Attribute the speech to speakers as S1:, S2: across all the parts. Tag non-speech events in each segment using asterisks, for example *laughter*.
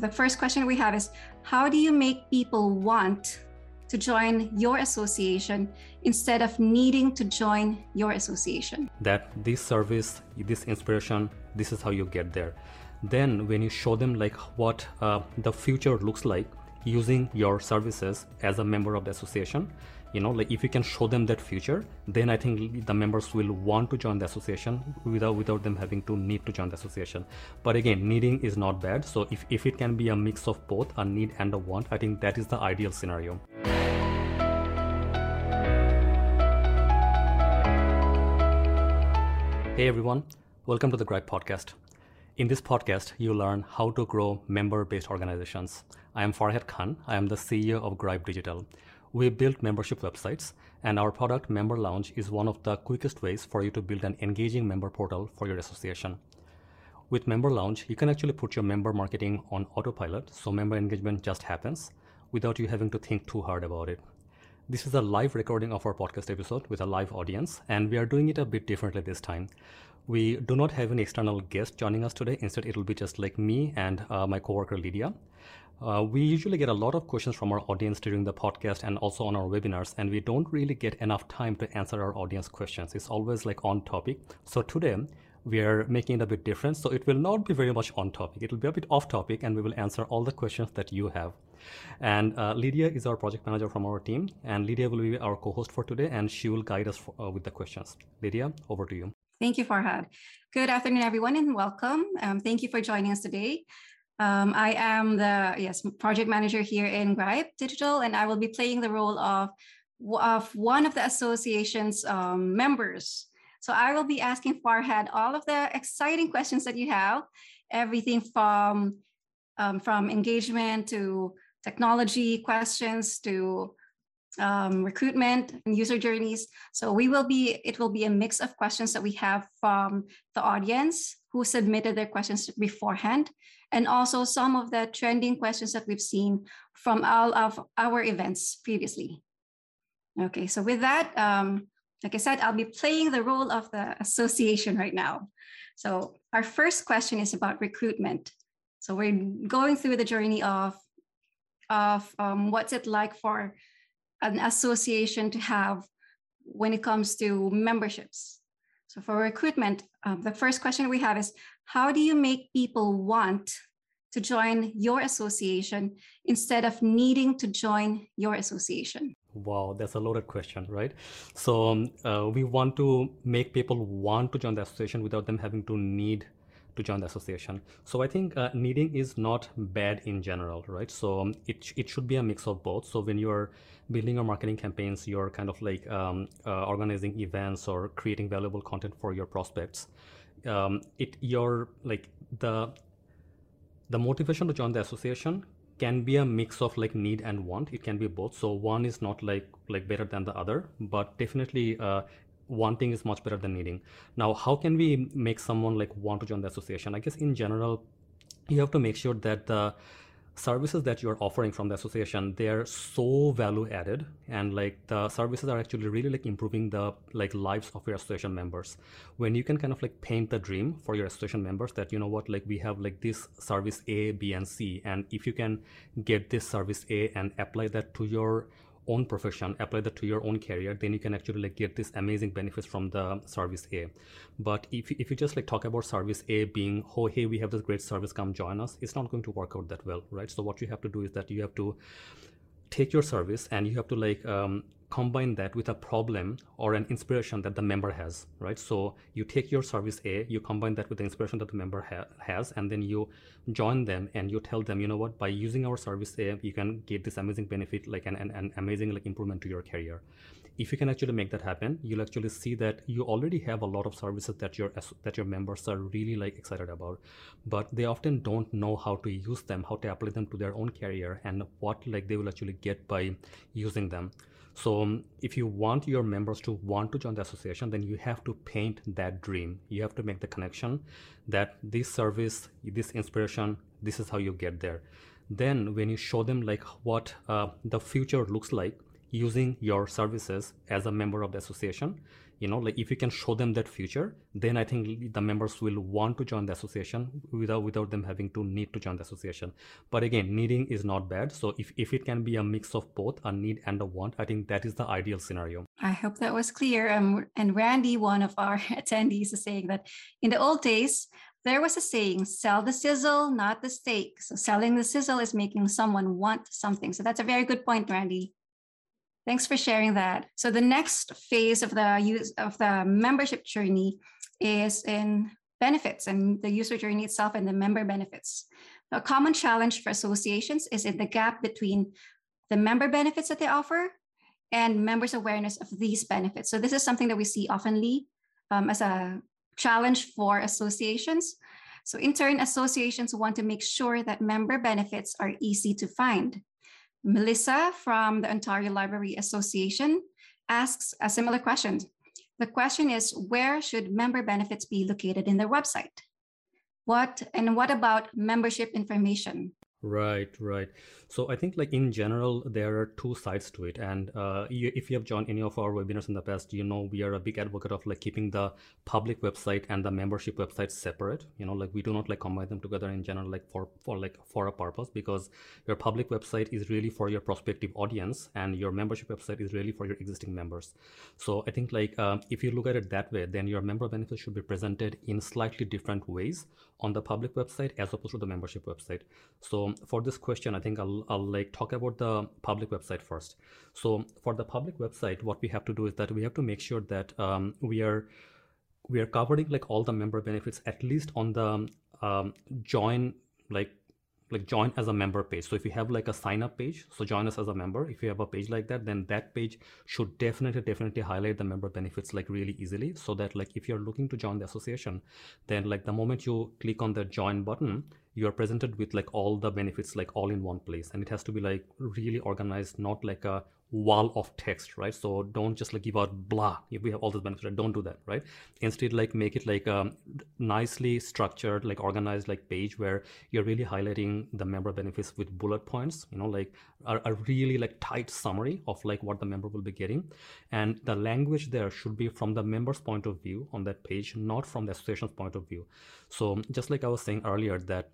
S1: The first question we have is How do you make people want to join your association instead of needing to join your association?
S2: That this service, this inspiration, this is how you get there. Then, when you show them like what uh, the future looks like using your services as a member of the association, you know like if you can show them that future then i think the members will want to join the association without without them having to need to join the association but again needing is not bad so if, if it can be a mix of both a need and a want i think that is the ideal scenario hey everyone welcome to the Grype podcast in this podcast, you learn how to grow member based organizations. I am Farhad Khan. I am the CEO of Grype Digital. We build membership websites, and our product Member Lounge is one of the quickest ways for you to build an engaging member portal for your association. With Member Lounge, you can actually put your member marketing on autopilot, so member engagement just happens without you having to think too hard about it. This is a live recording of our podcast episode with a live audience, and we are doing it a bit differently this time. We do not have an external guest joining us today. Instead, it will be just like me and uh, my coworker Lydia. Uh, we usually get a lot of questions from our audience during the podcast and also on our webinars, and we don't really get enough time to answer our audience questions. It's always like on topic. So today, we are making it a bit different. So it will not be very much on topic. It will be a bit off topic, and we will answer all the questions that you have. And uh, Lydia is our project manager from our team, and Lydia will be our co host for today, and she will guide us for, uh, with the questions. Lydia, over to you.
S1: Thank you, Farhad. Good afternoon, everyone, and welcome. Um, thank you for joining us today. Um, I am the yes project manager here in Grype Digital, and I will be playing the role of of one of the association's um, members. So I will be asking Farhad all of the exciting questions that you have, everything from um, from engagement to technology questions to um, recruitment and user journeys. So we will be, it will be a mix of questions that we have from the audience who submitted their questions beforehand, and also some of the trending questions that we've seen from all of our events previously. Okay, so with that, um, like I said, I'll be playing the role of the association right now. So our first question is about recruitment. So we're going through the journey of, of um, what's it like for an association to have when it comes to memberships. So for recruitment, um, the first question we have is how do you make people want to join your association instead of needing to join your association?
S2: Wow, that's a loaded question, right? So um, uh, we want to make people want to join the association without them having to need to join the association. So I think uh, needing is not bad in general, right? So um, it, it should be a mix of both. So when you're building your marketing campaigns, you're kind of like um, uh, organizing events or creating valuable content for your prospects. Um, it you're like the the motivation to join the association can be a mix of like need and want it can be both so one is not like like better than the other but definitely uh, wanting is much better than needing. Now, how can we make someone like want to join the association? I guess in general, you have to make sure that the services that you're offering from the association they're so value added and like the services are actually really like improving the like lives of your association members when you can kind of like paint the dream for your association members that you know what like we have like this service a b and c and if you can get this service a and apply that to your own profession apply that to your own career then you can actually like get this amazing benefits from the service a. But if, if you just like talk about service a being oh hey we have this great service come join us it's not going to work out that well right? So what you have to do is that you have to take your service and you have to like um, combine that with a problem or an inspiration that the member has right? So you take your service a you combine that with the inspiration that the member ha- has and then you join them and you tell them you know what? By using our service a you can get this amazing benefit like an, an, an amazing like improvement to your career. If you can actually make that happen you'll actually see that you already have a lot of services that your that your members are really like excited about but they often don't know how to use them how to apply them to their own career and what like they will actually get by using them so um, if you want your members to want to join the association then you have to paint that dream. You have to make the connection that this service this inspiration this is how you get there. Then when you show them like what uh, the future looks like using your services as a member of the association you know like if you can show them that future then i think the members will want to join the association without without them having to need to join the association. But again needing is not bad. So if, if it can be a mix of both a need and a want i think that is the ideal scenario.
S1: I hope that was clear. Um, and randy one of our *laughs* attendees is saying that in the old days there was a saying sell the sizzle not the steak. So selling the sizzle is making someone want something. So that's a very good point randy Thanks for sharing that. So the next phase of the use of the membership journey is in benefits and the user journey itself and the member benefits. A common challenge for associations is in the gap between the member benefits that they offer and members' awareness of these benefits. So this is something that we see oftenly um, as a challenge for associations. So in turn, associations want to make sure that member benefits are easy to find. Melissa from the Ontario Library Association asks a similar question. The question is, where should member benefits be located in their website? What and what about membership information?
S2: Right, right. So I think like in general, there are two sides to it. And uh, you, if you have joined any of our webinars in the past, you know we are a big advocate of like keeping the public website and the membership website separate. You know, like we do not like combine them together in general, like for for like for a purpose, because your public website is really for your prospective audience, and your membership website is really for your existing members. So I think like uh, if you look at it that way, then your member benefits should be presented in slightly different ways on the public website as opposed to the membership website. So for this question, I think I'll, I'll like talk about the public website first. So for the public website, what we have to do is that we have to make sure that um, we are we are covering like all the member benefits at least on the um, join like like join as a member page. So if you have like a sign up page so join us as a member. If you have a page like that then that page should definitely definitely highlight the member benefits like really easily so that like if you're looking to join the association then like the moment you click on the join button you are presented with like all the benefits like all in one place. And it has to be like really organized not like a wall of text right? So don't just like give out blah. If we have all those benefits don't do that right? Instead like make it like a nicely structured like organized like page where you're really highlighting the member benefits with bullet points you know like a, a really like tight summary of like what the member will be getting. And the language there should be from the member's point of view on that page not from the association's point of view. So just like i was saying earlier that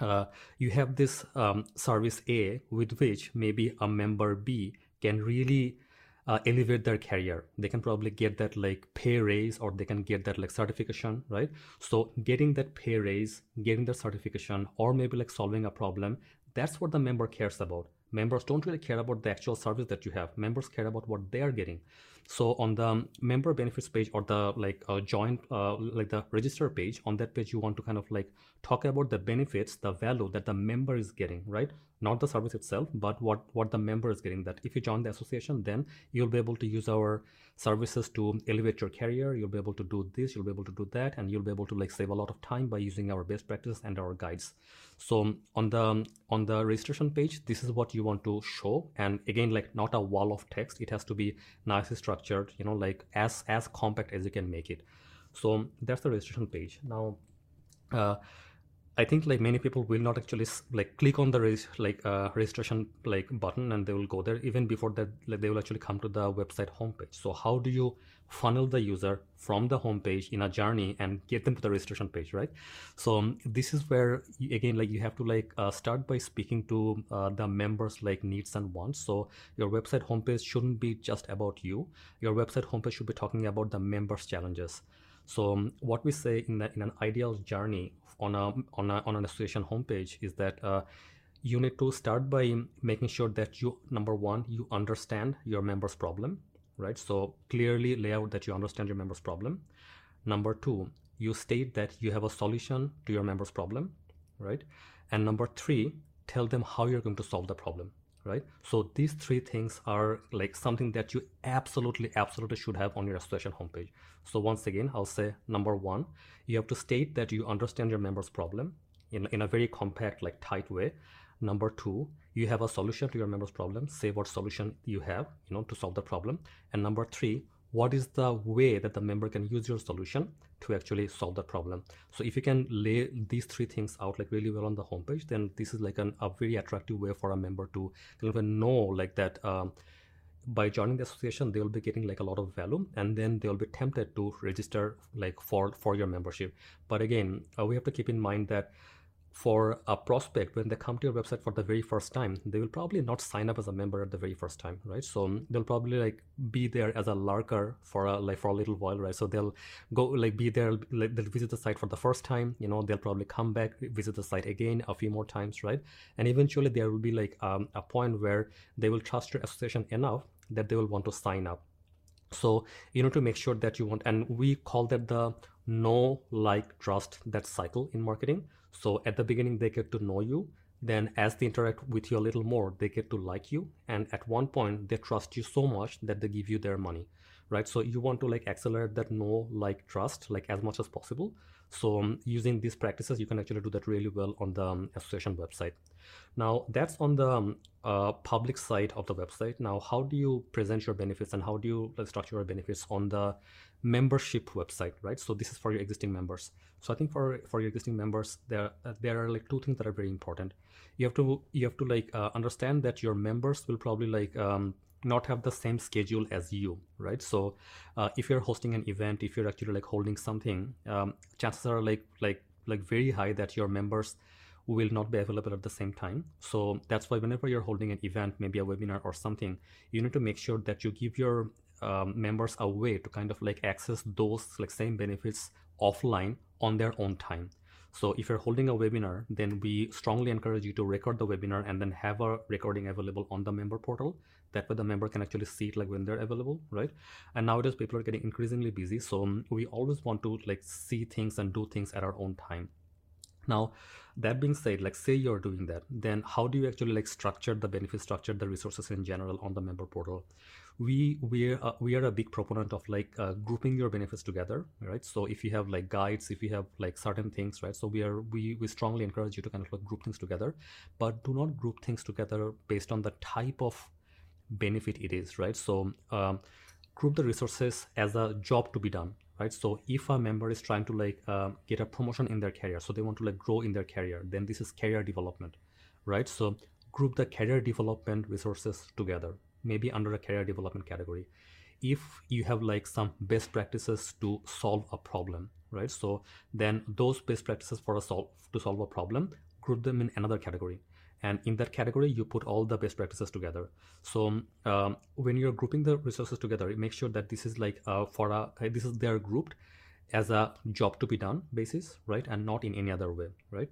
S2: uh, you have this um, service A with which maybe a member B can really uh, elevate their career. They can probably get that like pay raise or they can get that like certification right? So getting that pay raise getting that certification or maybe like solving a problem that's what the member cares about. Members don't really care about the actual service that you have. Members care about what they are getting so on the member benefits page or the like uh, joint uh, like the register page on that page you want to kind of like talk about the benefits the value that the member is getting right? Not the service itself but what what the member is getting that if you join the association then you'll be able to use our services to elevate your career. You'll be able to do this you'll be able to do that and you'll be able to like save a lot of time by using our best practices and our guides. So on the on the registration page this is what you want to show. And again like not a wall of text. It has to be nicely structured you know like as as compact as you can make it. So that's the registration page. Now uh, I think like many people will not actually like click on the res- like uh, registration like button and they will go there even before that like, they will actually come to the website homepage. So how do you funnel the user from the homepage in a journey and get them to the registration page, right? So um, this is where you, again like you have to like uh, start by speaking to uh, the members like needs and wants. So your website homepage shouldn't be just about you. Your website homepage should be talking about the members' challenges. So um, what we say in, the, in an ideal journey on a on, a, on an association homepage is that uh, you need to start by making sure that you number one you understand your members problem right? So clearly lay out that you understand your members problem. Number two you state that you have a solution to your members problem right? And number three tell them how you're going to solve the problem right? So these three things are like something that you absolutely absolutely should have on your association homepage. So once again i'll say number one you have to state that you understand your members problem in, in a very compact like tight way. Number two you have a solution to your members problem. Say what solution you have you know to solve the problem. And number three what is the way that the member can use your solution to actually solve the problem? So if you can lay these three things out like really well on the homepage then this is like an, a very attractive way for a member to kind of know like that um, by joining the association they will be getting like a lot of value and then they'll be tempted to register like for for your membership. But again uh, we have to keep in mind that for a prospect when they come to your website for the very first time they will probably not sign up as a member at the very first time right? So they'll probably like be there as a lurker for a like for a little while right? So they'll go like be there like they'll visit the site for the first time you know they'll probably come back visit the site again a few more times right? And eventually there will be like um, a point where they will trust your association enough that they will want to sign up. So you know to make sure that you want and we call that the no like trust that cycle in marketing so at the beginning, they get to know you. Then as they interact with you a little more, they get to like you. And at one point, they trust you so much that they give you their money, right? So you want to like accelerate that know, like, trust, like as much as possible. So um, using these practices, you can actually do that really well on the um, association website. Now that's on the um, uh, public side of the website. Now, how do you present your benefits and how do you like, structure your benefits on the membership website, right? So this is for your existing members. So I think for for your existing members, there uh, there are like two things that are very important. You have to you have to like uh, understand that your members will probably like um, not have the same schedule as you, right? So uh, if you're hosting an event, if you're actually like holding something, um, chances are like like like very high that your members will not be available at the same time. So that's why whenever you're holding an event, maybe a webinar or something, you need to make sure that you give your um, members a way to kind of like access those like same benefits offline on their own time. So if you're holding a webinar, then we strongly encourage you to record the webinar and then have a recording available on the member portal. That way the member can actually see it like when they're available, right? And nowadays people are getting increasingly busy. So we always want to like see things and do things at our own time. Now, that being said, like say you're doing that, then how do you actually like structure the benefit structure, the resources in general on the member portal? We we are we are a big proponent of like uh, grouping your benefits together right? So if you have like guides if you have like certain things right? So we are we we strongly encourage you to kind of like group things together but do not group things together based on the type of benefit it is right? So um, group the resources as a job to be done right? So if a member is trying to like uh, get a promotion in their career so they want to like grow in their career then this is career development right? So group the career development resources together maybe under a career development category if you have like some best practices to solve a problem right? So then those best practices for a solve to solve a problem group them in another category. And in that category you put all the best practices together. So um, when you're grouping the resources together make sure that this is like uh, for a this is they're grouped as a job to be done basis right? And not in any other way right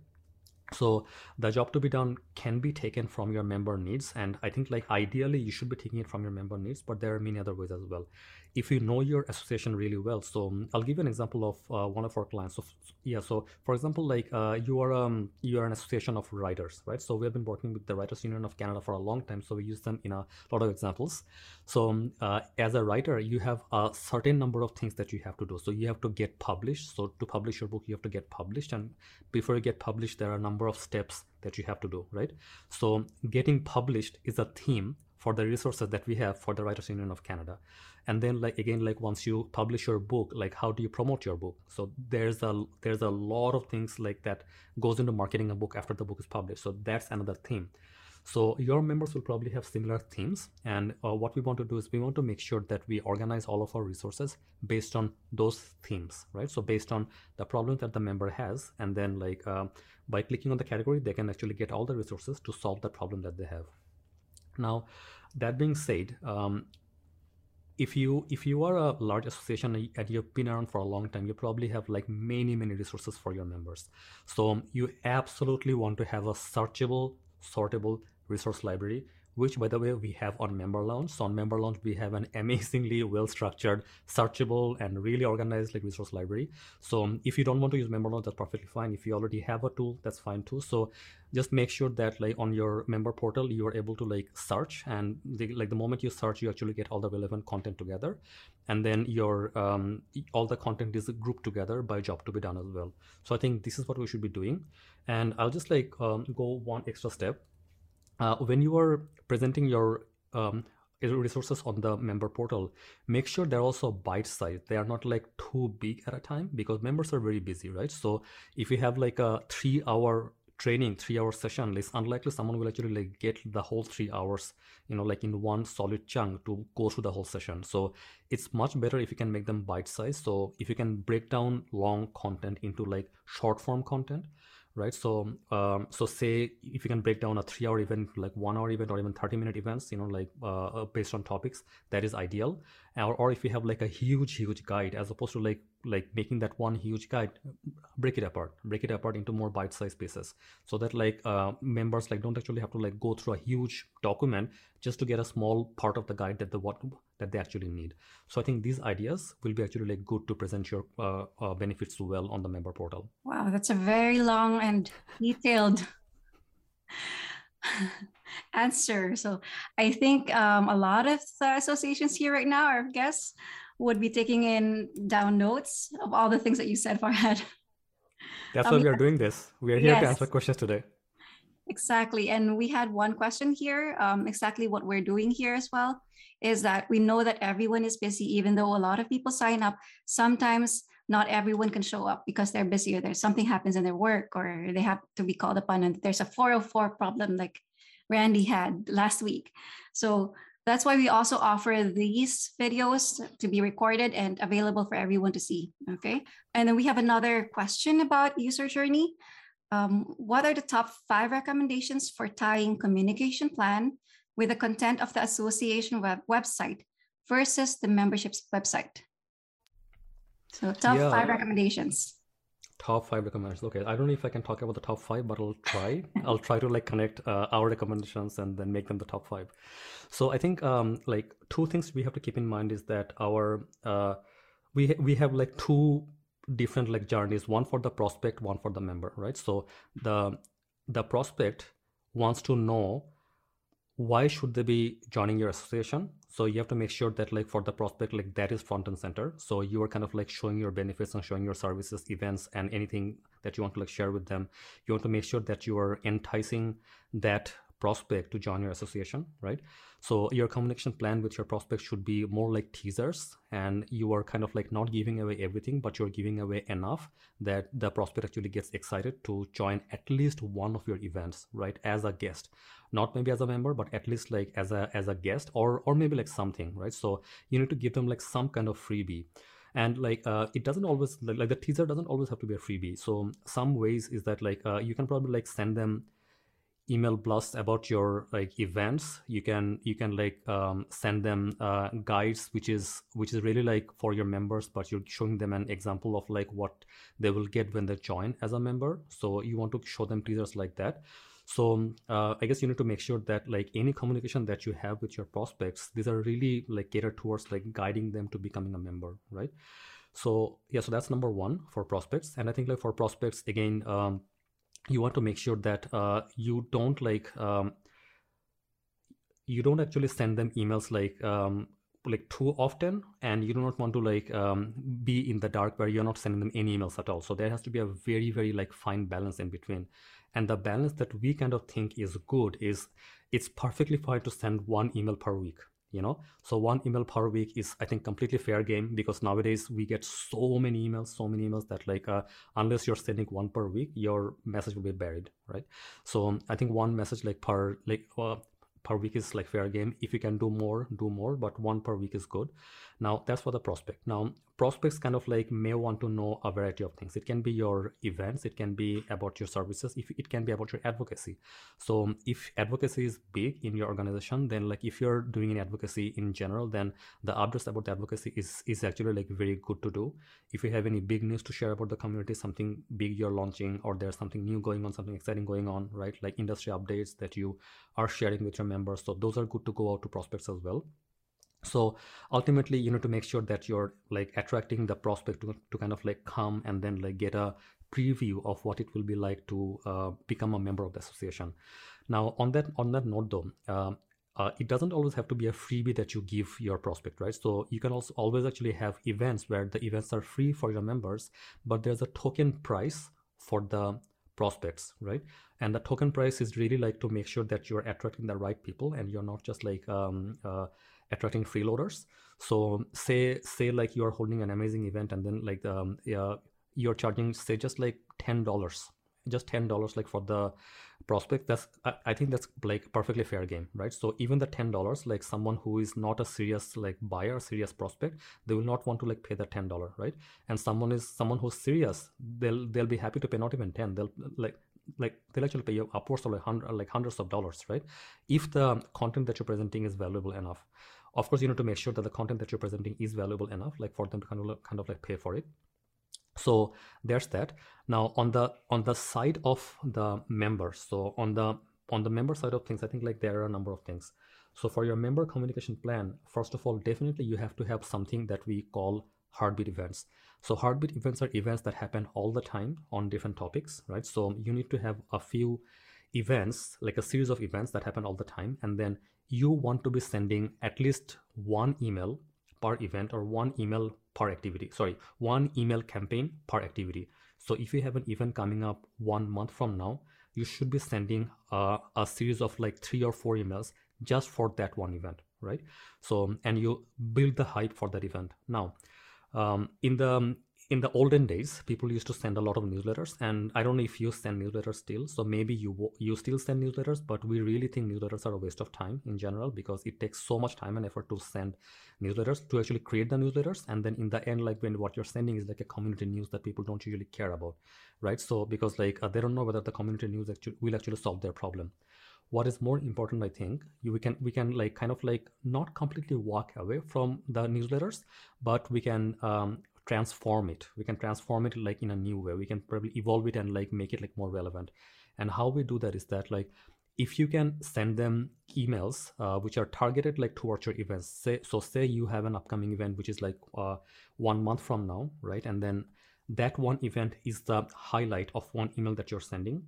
S2: so the job to be done can be taken from your member needs and i think like ideally you should be taking it from your member needs but there are many other ways as well if you know your association really well. So um, i'll give you an example of uh, one of our clients. So yeah so for example like uh, you are um you are an association of writers right? So we have been working with the writers union of canada for a long time so we use them in a lot of examples. So um, uh, as a writer you have a certain number of things that you have to do. So you have to get published. So to publish your book you have to get published and before you get published there are a number of steps that you have to do right? So getting published is a theme for the resources that we have for the writers union of canada. And then like again like once you publish your book like how do you promote your book? So there's a there's a lot of things like that goes into marketing a book after the book is published. So that's another theme. So your members will probably have similar themes. And uh, what we want to do is we want to make sure that we organize all of our resources based on those themes right? So based on the problem that the member has. And then like uh, by clicking on the category they can actually get all the resources to solve the problem that they have now, that being said, um, if you if you are a large association and you've been around for a long time, you probably have like many many resources for your members. So um, you absolutely want to have a searchable, sortable resource library which by the way we have on Member Lounge so on Member Lounge we have an amazingly *laughs* well structured searchable and really organized like resource library. So um, if you don't want to use Member Lounge that's perfectly fine. If you already have a tool that's fine too. So just make sure that like on your member portal you are able to like search and the, like the moment you search you actually get all the relevant content together. And then your um, all the content is grouped together by job to be done as well. So i think this is what we should be doing. And i'll just like um, go one extra step uh, when you are presenting your um, resources on the member portal, make sure they're also bite sized. They are not like too big at a time because members are very busy, right? So if you have like a three hour training three hour session it's unlikely someone will actually like get the whole three hours you know like in one solid chunk to go through the whole session so it's much better if you can make them bite size so if you can break down long content into like short form content right? So um, so say if you can break down a three hour event like one hour event or even 30 minute events you know like uh, uh, based on topics that is ideal or, or if you have like a huge huge guide as opposed to like like making that one huge guide break it apart break it apart into more bite-sized pieces. So that like uh, members like don't actually have to like go through a huge document just to get a small part of the guide that the what that they actually need. So i think these ideas will be actually like good to present your uh, uh, benefits well on the member portal.
S1: Wow that's a very long and detailed answer so i think um, a lot of associations here right now our guests would be taking in down notes of all the things that you said, Farhad. *laughs*
S2: That's um, why we are doing this. We are here yes. to answer questions today.
S1: Exactly. And we had one question here, um, exactly what we're doing here as well, is that we know that everyone is busy, even though a lot of people sign up. Sometimes not everyone can show up because they're busy or there's something happens in their work or they have to be called upon and there's a 404 problem like Randy had last week. So that's why we also offer these videos to be recorded and available for everyone to see, okay? And then we have another question about user journey. Um, what are the top five recommendations for tying communication plan with the content of the association web website versus the membership's website? So top yeah. five recommendations.
S2: Top five recommendations. Okay i don't know if i can talk about the top five but i'll try. *laughs* I'll try to like connect uh, our recommendations and then make them the top five. So i think um like two things we have to keep in mind is that our uh we we have like two different like journeys one for the prospect one for the member right? So the the prospect wants to know why should they be joining your association so you have to make sure that like for the prospect like that is front and center. So you are kind of like showing your benefits and showing your services events and anything that you want to like share with them. You want to make sure that you are enticing that prospect to join your association right? So your communication plan with your prospect should be more like teasers and you are kind of like not giving away everything but you're giving away enough that the prospect actually gets excited to join at least one of your events right as a guest not maybe as a member but at least like as a as a guest or or maybe like something right? So you need to give them like some kind of freebie. And like uh, it doesn't always like, like the teaser doesn't always have to be a freebie. So some ways is that like uh, you can probably like send them email blasts about your like events. You can you can like um, send them uh, guides which is which is really like for your members but you're showing them an example of like what they will get when they join as a member. So you want to show them teasers like that so uh, i guess you need to make sure that like any communication that you have with your prospects these are really like catered towards like guiding them to becoming a member right? So yeah so that's number one for prospects. And i think like for prospects again um, you want to make sure that uh, you don't like um, you don't actually send them emails like um, like too often. And you do not want to like um, be in the dark where you're not sending them any emails at all. So there has to be a very very like fine balance in between and the balance that we kind of think is good is it's perfectly fine to send one email per week you know? So one email per week is i think completely fair game because nowadays we get so many emails so many emails that like uh, unless you're sending one per week your message will be buried right? So um, i think one message like per like uh, per week is like fair game. If you can do more do more but one per week is good now that's for the prospect. Now prospects kind of like may want to know a variety of things. It can be your events it can be about your services if it can be about your advocacy. So if advocacy is big in your organization then like if you're doing an advocacy in general then the updates about the advocacy is is actually like very good to do. If you have any big news to share about the community something big you're launching or there's something new going on something exciting going on right? Like industry updates that you are sharing with your members. So those are good to go out to prospects as well so ultimately you need to make sure that you're like attracting the prospect to, to kind of like come and then like get a preview of what it will be like to uh, become a member of the association. Now on that on that note though uh, uh, it doesn't always have to be a freebie that you give your prospect right? So you can also always actually have events where the events are free for your members but there's a token price for the prospects right? And the token price is really like to make sure that you're attracting the right people and you're not just like um, uh, attracting freeloaders. So say say like you are holding an amazing event and then like um, uh, you're charging say just like ten dollars just ten dollars like for the prospect that's I, I think that's like perfectly fair game right? So even the ten dollars like someone who is not a serious like buyer serious prospect they will not want to like pay the ten dollar right? And someone is someone who's serious they'll they'll be happy to pay not even 10 they'll like like they'll actually pay you upwards of like, hundred, like hundreds of dollars right? If the content that you're presenting is valuable enough of course you need to make sure that the content that you're presenting is valuable enough like for them to kind of kind of like pay for it. So there's that. Now on the on the side of the members so on the on the member side of things i think like there are a number of things. So for your member communication plan first of all definitely you have to have something that we call heartbeat events. So heartbeat events are events that happen all the time on different topics right? So you need to have a few events like a series of events that happen all the time and then you want to be sending at least one email per event or one email per activity. Sorry one email campaign per activity. So if you have an event coming up one month from now you should be sending a, a series of like three or four emails just for that one event right? So and you build the hype for that event. Now um, in the in the olden days people used to send a lot of newsletters and i don't know if you send newsletters still so maybe you you still send newsletters but we really think newsletters are a waste of time in general because it takes so much time and effort to send newsletters to actually create the newsletters and then in the end like when what you're sending is like a community news that people don't usually care about right? So because like uh, they don't know whether the community news actually will actually solve their problem. What is more important i think you, we can we can like kind of like not completely walk away from the newsletters but we can um, transform it. We can transform it like in a new way. We can probably evolve it and like make it like more relevant. And how we do that is that like if you can send them emails uh, which are targeted like towards your events say so say you have an upcoming event which is like uh, one month from now right? And then that one event is the highlight of one email that you're sending.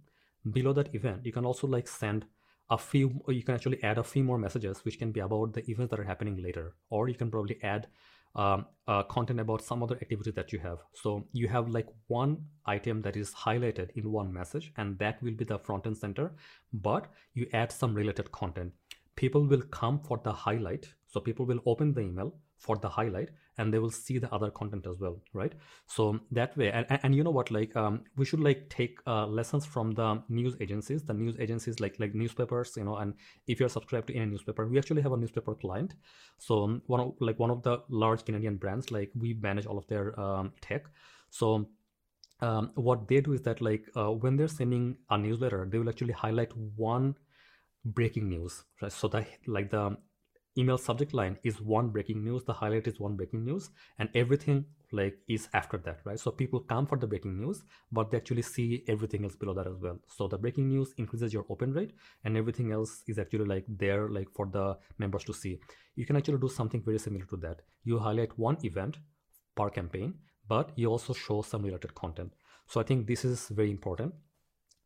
S2: Below that event you can also like send a few you can actually add a few more messages which can be about the events that are happening later. Or you can probably add um, uh, content about some other activity that you have. So you have like one item that is highlighted in one message and that will be the front and center, but you add some related content. People will come for the highlight. So people will open the email for the highlight and they will see the other content as well right? So that way and, and, and you know what like um, we should like take uh, lessons from the news agencies. The news agencies like like newspapers you know and if you're subscribed to any newspaper we actually have a newspaper client. So one of like one of the large canadian brands like we manage all of their um, tech. So um, what they do is that like uh, when they're sending a newsletter they will actually highlight one breaking news right? So that like the email subject line is one breaking news the highlight is one breaking news and everything like is after that right? So people come for the breaking news but they actually see everything else below that as well. So the breaking news increases your open rate and everything else is actually like there like for the members to see. You can actually do something very similar to that. You highlight one event per campaign but you also show some related content. So i think this is very important.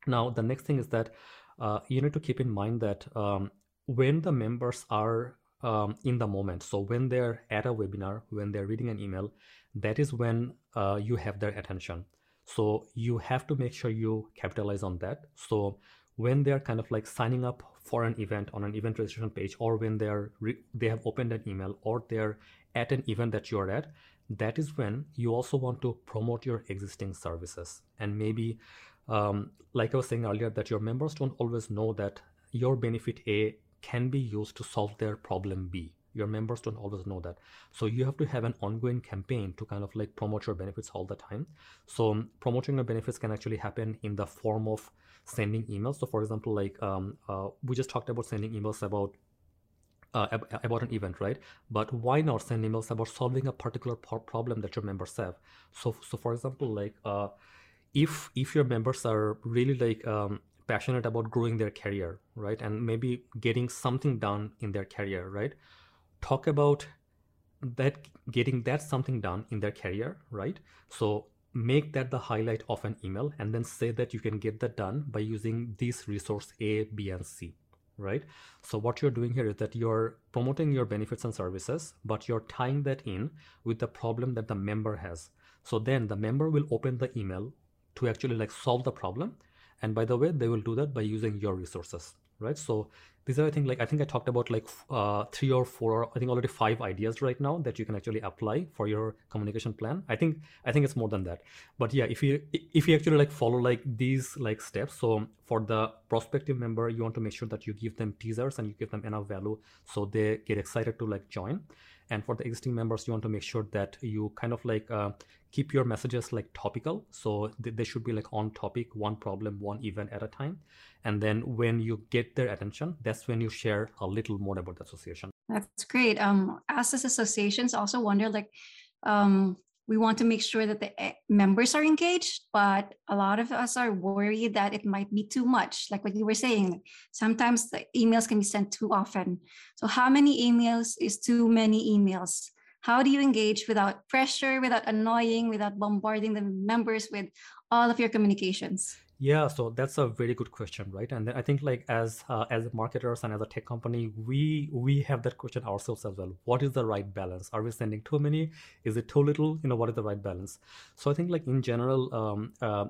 S2: Now the next thing is that uh, you need to keep in mind that um, when the members are um, in the moment. So when they're at a webinar, when they're reading an email, that is when uh, you have their attention. So you have to make sure you capitalize on that. So when they're kind of like signing up for an event on an event registration page, or when they're they have opened an email, or they're at an event that you're at, that is when you also want to promote your existing services. And maybe, um, like I was saying earlier, that your members don't always know that your benefit A can be used to solve their problem B. Your members don't always know that. So you have to have an ongoing campaign to kind of like promote your benefits all the time. So um, promoting your benefits can actually happen in the form of sending emails. So for example, like um, uh, we just talked about sending emails about uh, about an event, right? But why not send emails about solving a particular problem that your members have? So, so for example, like uh, if if your members are really like um, passionate about growing their career, right? And maybe getting something done in their career, right? Talk about that getting that something done in their career, right? So make that the highlight of an email and then say that you can get that done by using this resource A, B, and C, right? So what you're doing here is that you're promoting your benefits and services, but you're tying that in with the problem that the member has. So then the member will open the email to actually like solve the problem and by the way, they will do that by using your resources, right? So these are I think like I think I talked about like uh, three or four I think already five ideas right now that you can actually apply for your communication plan. I think I think it's more than that. But yeah, if you if you actually like follow like these like steps, so for the prospective member, you want to make sure that you give them teasers and you give them enough value so they get excited to like join. And for the existing members, you want to make sure that you kind of like uh, keep your messages like topical. So they should be like on topic one problem one event at a time. And then when you get their attention that's when you share a little more about the association.
S1: That's great. Um as associations also wonder like um we want to make sure that the eh, members are engaged but a lot of us are worried that it might be too much. Like what you were saying sometimes the emails can be sent too often. So how many emails is too many emails how do you engage without pressure, without annoying, without bombarding the members with all of your communications?
S2: Yeah, so that's a very good question, right? And I think like as uh, as marketers and as a tech company, we we have that question ourselves as well. What is the right balance? Are we sending too many? Is it too little? You know, what is the right balance? So I think like in general, um, uh,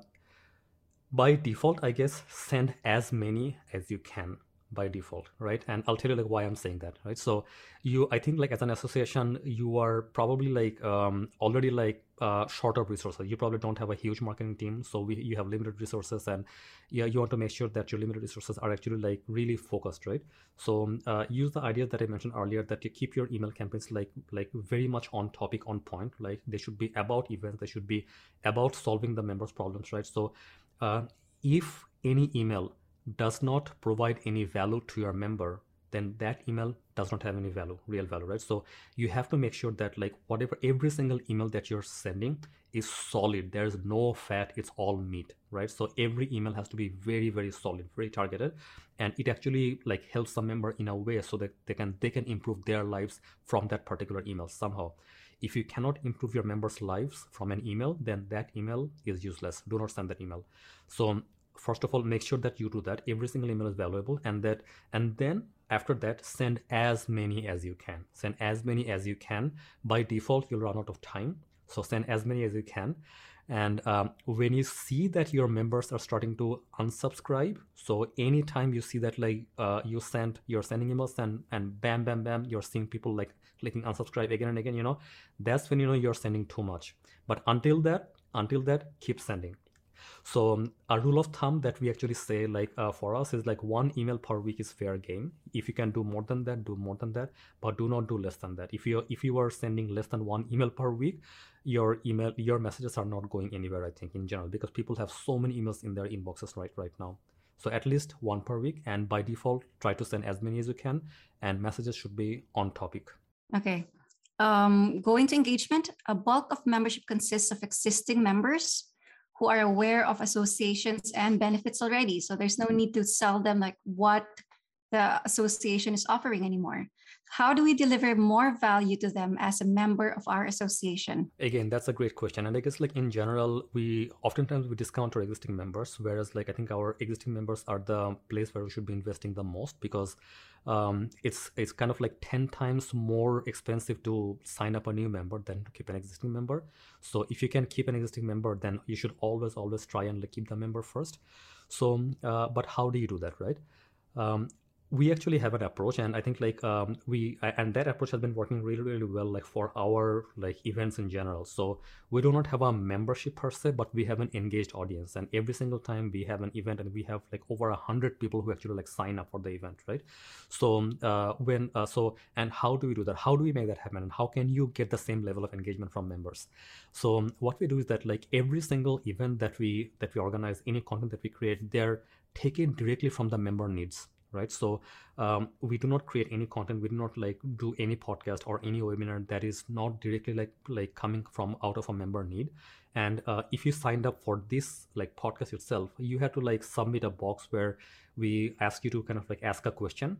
S2: by default, I guess send as many as you can by default right? And i'll tell you like why i'm saying that right? So you i think like as an association you are probably like um, already like uh, short of resources. You probably don't have a huge marketing team so we, you have limited resources and yeah you want to make sure that your limited resources are actually like really focused right? So um, uh, use the idea that i mentioned earlier that you keep your email campaigns like like very much on topic on point like they should be about events they should be about solving the members problems right? So uh, if any email does not provide any value to your member then that email does not have any value real value right? So you have to make sure that like whatever every single email that you're sending is solid. There's no fat. It's all meat right? So every email has to be very very solid very targeted. And it actually like helps the member in a way so that they can they can improve their lives from that particular email somehow. If you cannot improve your members lives from an email then that email is useless. Do not send that email. So first of all make sure that you do that. Every single email is valuable and that and then after that send as many as you can. Send as many as you can. By default you'll run out of time so send as many as you can. And um, when you see that your members are starting to unsubscribe so anytime you see that like uh, you send you're sending emails and and bam bam bam you're seeing people like clicking unsubscribe again and again you know that's when you know you're sending too much. But until that until that keep sending so um, a rule of thumb that we actually say like uh, for us is like one email per week is fair game. If you can do more than that, do more than that, but do not do less than that. If you if you are sending less than one email per week, your email your messages are not going anywhere. I think in general because people have so many emails in their inboxes right right now. So at least one per week, and by default, try to send as many as you can, and messages should be on topic.
S1: Okay. Um, going to engagement, a bulk of membership consists of existing members who are aware of associations and benefits already. So there's no need to sell them like what the association is offering anymore. How do we deliver more value to them as a member of our association?
S2: Again, that's a great question. And I guess like in general, we oftentimes we discount our existing members, whereas like I think our existing members are the place where we should be investing the most because um, it's it's kind of like 10 times more expensive to sign up a new member than to keep an existing member so if you can keep an existing member then you should always always try and like keep the member first so uh, but how do you do that right um, we actually have an approach and i think like um, we and that approach has been working really really well like for our like events in general. So we do not have a membership per se but we have an engaged audience. And every single time we have an event and we have like over a hundred people who actually like sign up for the event right? So uh, when uh, so and how do we do that? How do we make that happen? And how can you get the same level of engagement from members? So um, what we do is that like every single event that we that we organize any content that we create they're taken directly from the member needs right? So um, we do not create any content. We do not like do any podcast or any webinar that is not directly like like coming from out of a member need. And uh, if you signed up for this like podcast itself you have to like submit a box where we ask you to kind of like ask a question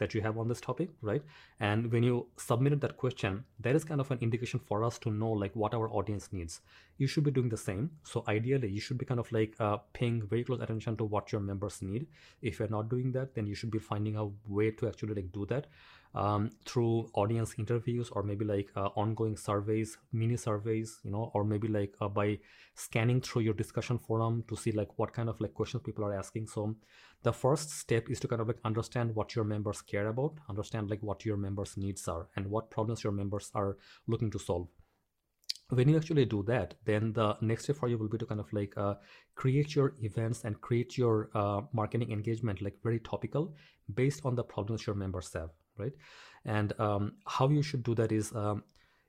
S2: that you have on this topic, right? And when you submitted that question, that is kind of an indication for us to know like what our audience needs. You should be doing the same. So ideally, you should be kind of like uh, paying very close attention to what your members need. If you're not doing that, then you should be finding a way to actually like do that. Um, through audience interviews or maybe like uh, ongoing surveys mini surveys you know or maybe like uh, by scanning through your discussion forum to see like what kind of like questions people are asking. So the first step is to kind of like understand what your members care about understand like what your members needs are and what problems your members are looking to solve. When you actually do that then the next step for you will be to kind of like uh, create your events and create your uh, marketing engagement like very topical based on the problems your members have right? And um, how you should do that is um,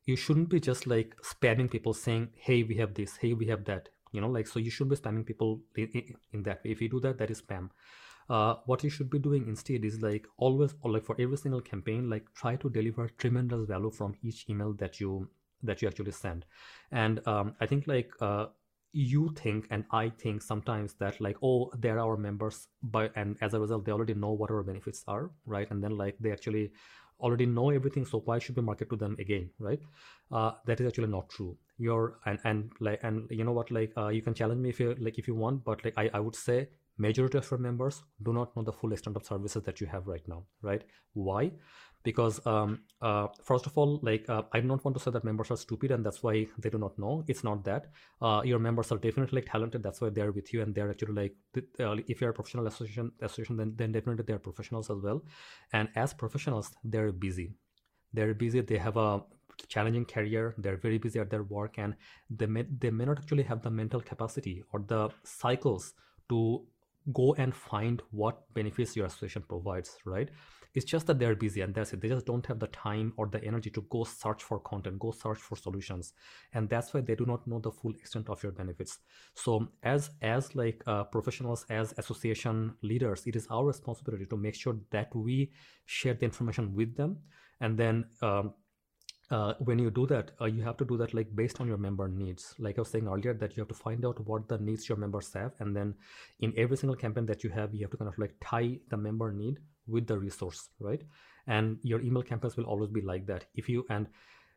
S2: you shouldn't be just like spamming people saying hey we have this hey we have that you know like so you should be spamming people in, in that way. If you do that that is spam. Uh, what you should be doing instead is like always or like for every single campaign like try to deliver tremendous value from each email that you that you actually send. And um, i think like uh, you think and i think sometimes that like oh they're our members but and as a result they already know what our benefits are right? And then like they actually already know everything so why should we market to them again right? Uh, that is actually not true. You're and and like and you know what like uh, you can challenge me if you like if you want but like I, I would say majority of your members do not know the full extent of services that you have right now right? Why because um, uh, first of all like uh, i don't want to say that members are stupid and that's why they do not know. It's not that. Uh, your members are definitely talented. That's why they're with you and they're actually like uh, if you're a professional association association then, then definitely they're professionals as well. And as professionals they're busy. They're busy. They have a challenging career. They're very busy at their work and they may, they may not actually have the mental capacity or the cycles to go and find what benefits your association provides right it's just that they're busy and that's it. They just don't have the time or the energy to go search for content, go search for solutions. And that's why they do not know the full extent of your benefits. So as as like uh, professionals, as association leaders, it is our responsibility to make sure that we share the information with them. And then um, uh, when you do that, uh, you have to do that like based on your member needs. Like I was saying earlier, that you have to find out what the needs your members have, and then in every single campaign that you have, you have to kind of like tie the member need with the resource right? And your email campaigns will always be like that. If you and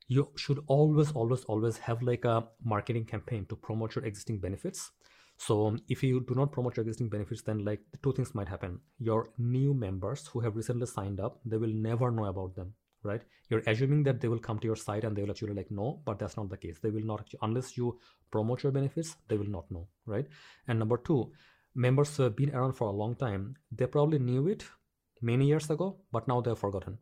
S2: you should always always always have like a marketing campaign to promote your existing benefits. So um, if you do not promote your existing benefits then like two things might happen. Your new members who have recently signed up they will never know about them right? You're assuming that they will come to your site and they will actually like no but that's not the case. They will not unless you promote your benefits they will not know right? And number two members who have been around for a long time they probably knew it many years ago, but now they're forgotten.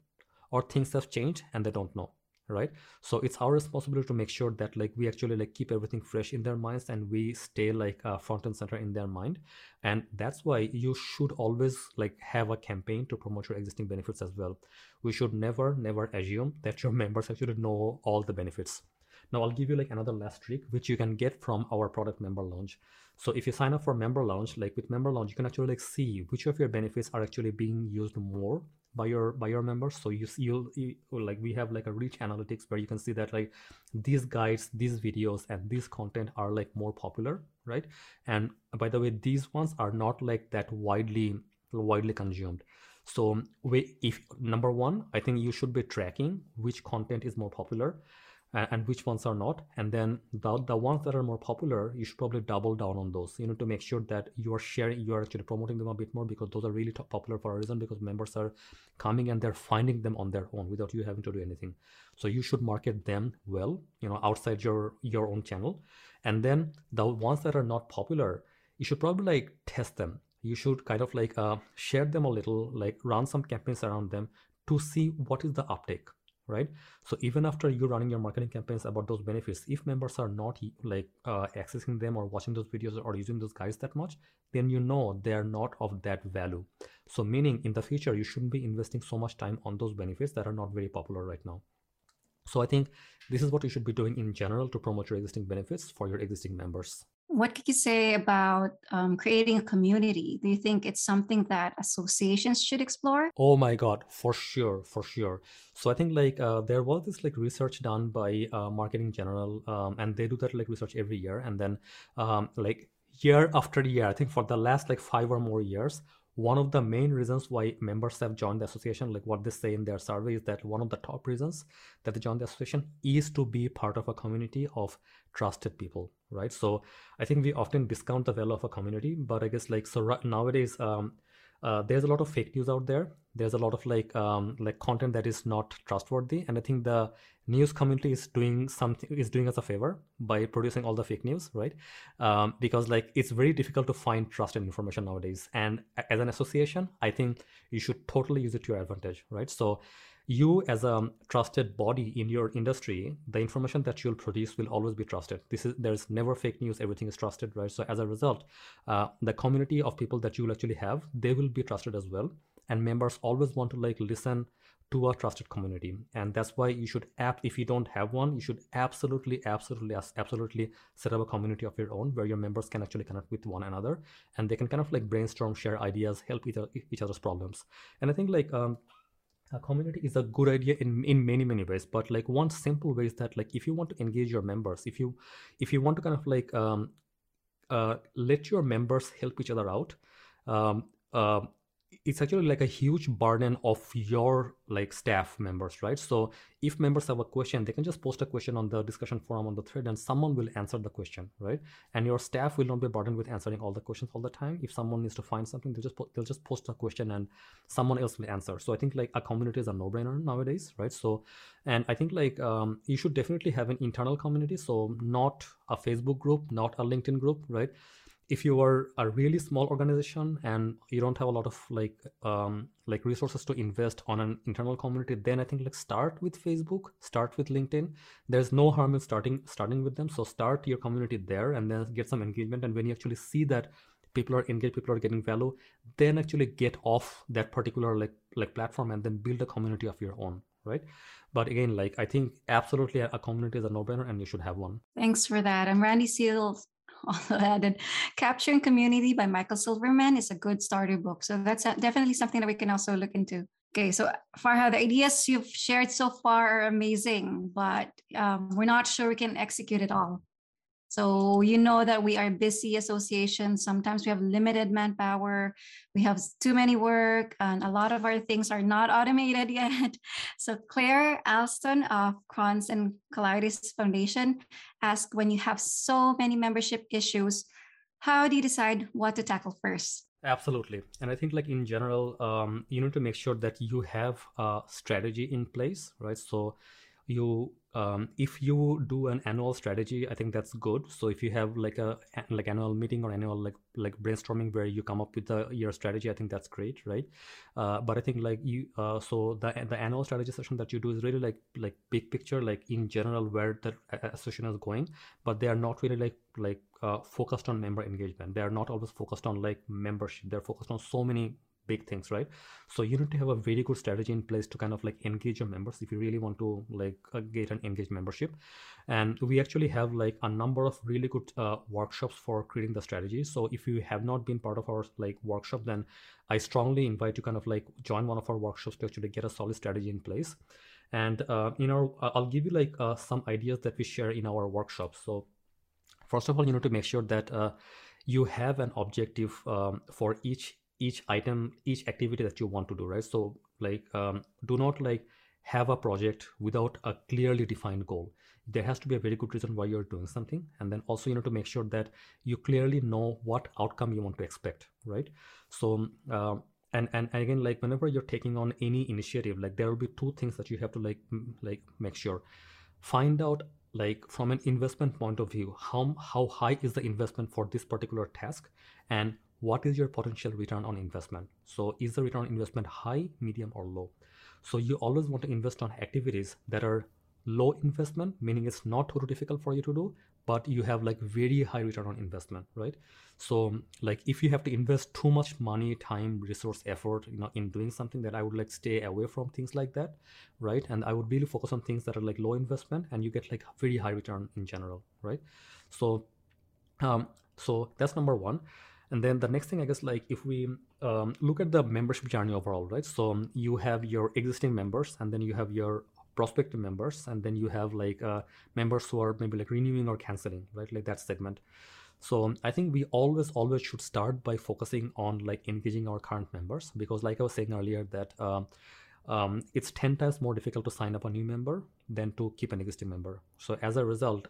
S2: Or things have changed and they don't know right? So it's our responsibility to make sure that like we actually like keep everything fresh in their minds and we stay like uh, front and center in their mind. And that's why you should always like have a campaign to promote your existing benefits as well. We should never never assume that your *laughs* members actually know all the benefits. Now i'll give you like another last trick which you can get from our product Member Lounge so if you sign up for member Lounge, like with member Lounge, you can actually like see which of your benefits are actually being used more by your by your members. So you see you'll you, like we have like a rich analytics where you can see that like these guides these videos and this content are like more popular right? And by the way these ones are not like that widely widely consumed. So we if number one i think you should be tracking which content is more popular and which ones are not. And then the, the ones that are more popular you should probably double down on those you know to make sure that you are sharing you are actually promoting them a bit more because those are really popular for a reason because members are coming and they're finding them on their own without you having to do anything. So you should market them well you know outside your your own channel. And then the ones that are not popular you should probably like test them. You should kind of like uh, share them a little like run some campaigns around them to see what is the uptake right? So even after you're running your marketing campaigns about those benefits if members are not like uh, accessing them or watching those videos or using those guides that much then you know they are not of that value. So meaning in the future you shouldn't be investing so much time on those benefits that are not very popular right now. So i think this is what you should be doing in general to promote your existing benefits for your existing members
S1: what could you say about um, creating a community? Do you think it's something that associations should explore?
S2: Oh my God, for sure, for sure. So I think like uh, there was this like research done by uh, Marketing General, um, and they do that like research every year, and then um, like year after year, I think for the last like five or more years, one of the main reasons why members have joined the association like what they say in their survey is that one of the top reasons that they join the association is to be part of a community of trusted people right? So i think we often discount the value of a community but i guess like so right, nowadays um, uh, there's a lot of fake news out there there's a lot of like um, like content that is not trustworthy. And i think the news community is doing something is doing us a favor by producing all the fake news right? Um, because like it's very difficult to find trusted information nowadays. And as an association i think you should totally use it to your advantage right? So you as a trusted body in your industry the information that you'll produce will always be trusted. This is there's never fake news. Everything is trusted right? So as a result uh, the community of people that you'll actually have they will be trusted as well and members always want to like listen to a trusted community. And that's why you should app if you don't have one you should absolutely absolutely absolutely set up a community of your own where your members can actually connect with one another and they can kind of like brainstorm share ideas help each, each other's problems. And i think like um, a community is a good idea in in many many ways but like one simple way is that like if you want to engage your members if you if you want to kind of like um, uh, let your members help each other out um, uh, it's actually like a huge burden of your like staff members right? So if members have a question they can just post a question on the discussion forum on the thread and someone will answer the question right? And your staff will not be burdened with answering all the questions all the time. If someone needs to find something they'll just po- they'll just post a question and someone else will answer. So i think like a community is a no-brainer nowadays right? So and i think like um, you should definitely have an internal community. So not a facebook group not a linkedin group right if you are a really small organization and you don't have a lot of like um, like resources to invest on an internal community then i think like start with facebook start with linkedin. There's no harm in starting starting with them. So start your community there and then get some engagement. And when you actually see that people are engaged people are getting value then actually get off that particular like like platform and then build a community of your own right? But again like i think absolutely a community is a no-brainer and you should have one.
S1: Thanks for that. I'm randy *laughs* also added Capturing Community by Michael Silverman is a good starter book. So that's definitely something that we can also look into. Okay, so Farhad, the ideas you've shared so far are amazing, but um, we're not sure we can execute it all. So you know that we are busy associations. Sometimes we have limited manpower. We have too many work, and a lot of our things are not automated *laughs* yet. So Claire Alston of Crohn's and Colitis Foundation asked, when you have so many membership issues, how do you decide what to tackle first?
S2: Absolutely. And I think like in general, um, you need to make sure that you have a strategy in place, right? So you um, if you do an annual strategy i think that's good. So if you have like a like annual meeting or annual like like brainstorming where you come up with a your strategy i think that's great right? Uh, but i think like you uh, so the the annual strategy session that you do is really like like big picture like in general where the association is going but they are not really like like uh, focused on member engagement. They are not always focused on like membership. They're focused on so many big things right? So you need to have a very good strategy in place to kind of like engage your members if you really want to like uh, get an engaged membership. And we actually have like a number of really good uh, workshops for creating the strategy. So if you have not been part of our like workshop then i strongly invite you kind of like join one of our workshops to actually get a solid strategy in place. And uh, you know i'll give you like uh, some ideas that we share in our workshops. So first of all you need to make sure that uh, you have an objective um, for each each item each activity that you want to do right? So like um, do not like have a project without a clearly defined goal. There has to be a very good reason why you're doing something and then also you know to make sure that you clearly know what outcome you want to expect right? So uh, and, and and again like whenever you're taking on any initiative like there will be two things that you have to like like make sure. Find out like from an investment point of view how how high is the investment for this particular task and what is your potential return on investment? So is the return on investment high medium or low? So you always want to invest on activities that are low investment meaning it's not too difficult for you to do but you have like very high return on investment right? So like if you have to invest too much money time resource effort you know in doing something that i would like stay away from things like that right? And i would really focus on things that are like low investment and you get like very high return in general right? So um so that's number one and then the next thing i guess like if we um, look at the membership journey overall right? So um, you have your existing members and then you have your prospective members and then you have like uh, members who are maybe like renewing or canceling right? Like that segment. So um, i think we always always should start by focusing on like engaging our current members because like i was saying earlier that um, um, it's 10 times more difficult to sign up a new member than to keep an existing member. So as a result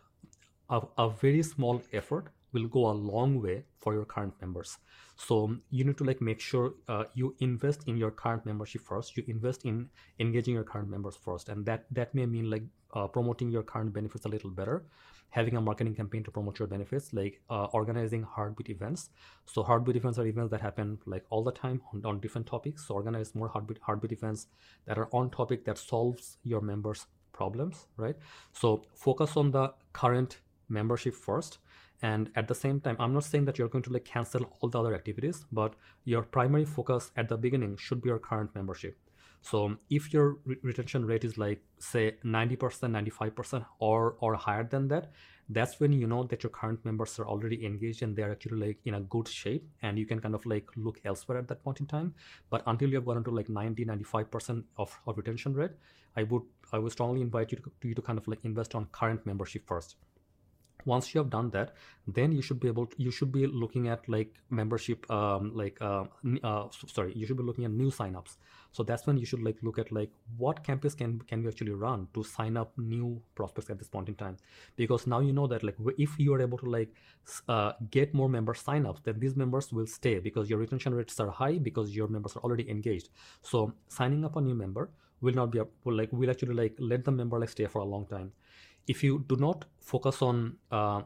S2: of a very small effort will go a long way for your current members. So you need to like make sure uh, you invest in your current membership first. You invest in engaging your current members first and that that may mean like uh, promoting your current benefits a little better having a marketing campaign to promote your benefits like uh, organizing heartbeat events. So heartbeat events are events that happen like all the time on, on different topics. So organize more heartbeat heartbeat events that are on topic that solves your members problems right? So focus on the current membership first and at the same time i'm not saying that you're going to like cancel all the other activities but your primary focus at the beginning should be your current membership. So if your re- retention rate is like say 90% 95% or or higher than that that's when you know that your current members are already engaged and they're actually like in a good shape and you can kind of like look elsewhere at that point in time. But until you have gotten to like 90 95% of, of retention rate i would i would strongly invite you to, you to kind of like invest on current membership first once you have done that then you should be able to, you should be looking at like membership um, like uh, uh, sorry you should be looking at new signups. So that's when you should like look at like what campaigns can can we actually run to sign up new prospects at this point in time? Because now you know that like if you are able to like uh, get more member signups then these members will stay because your retention rates are high because your members are already engaged. So signing up a new member will not be will like will actually like let the member like stay for a long time if you do not focus on uh,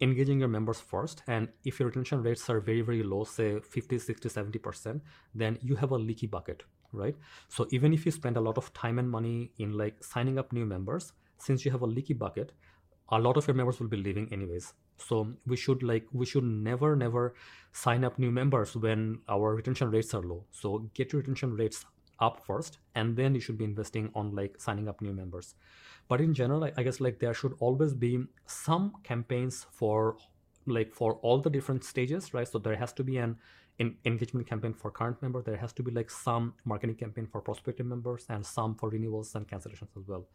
S2: engaging your members first and if your retention rates are very very low say 50 60 70% then you have a leaky bucket right? So even if you spend a lot of time and money in like signing up new members since you have a leaky bucket a lot of your members will be leaving anyways. So we should like we should never never sign up new members when our retention rates are low. So get your retention rates up first and then you should be investing on like signing up new members. But in general I, guess like there should always be some campaigns for like for all the different stages right? So there has to be an in engagement campaign for current members there has to be like some marketing campaign for prospective members and some for renewals and cancellations as well.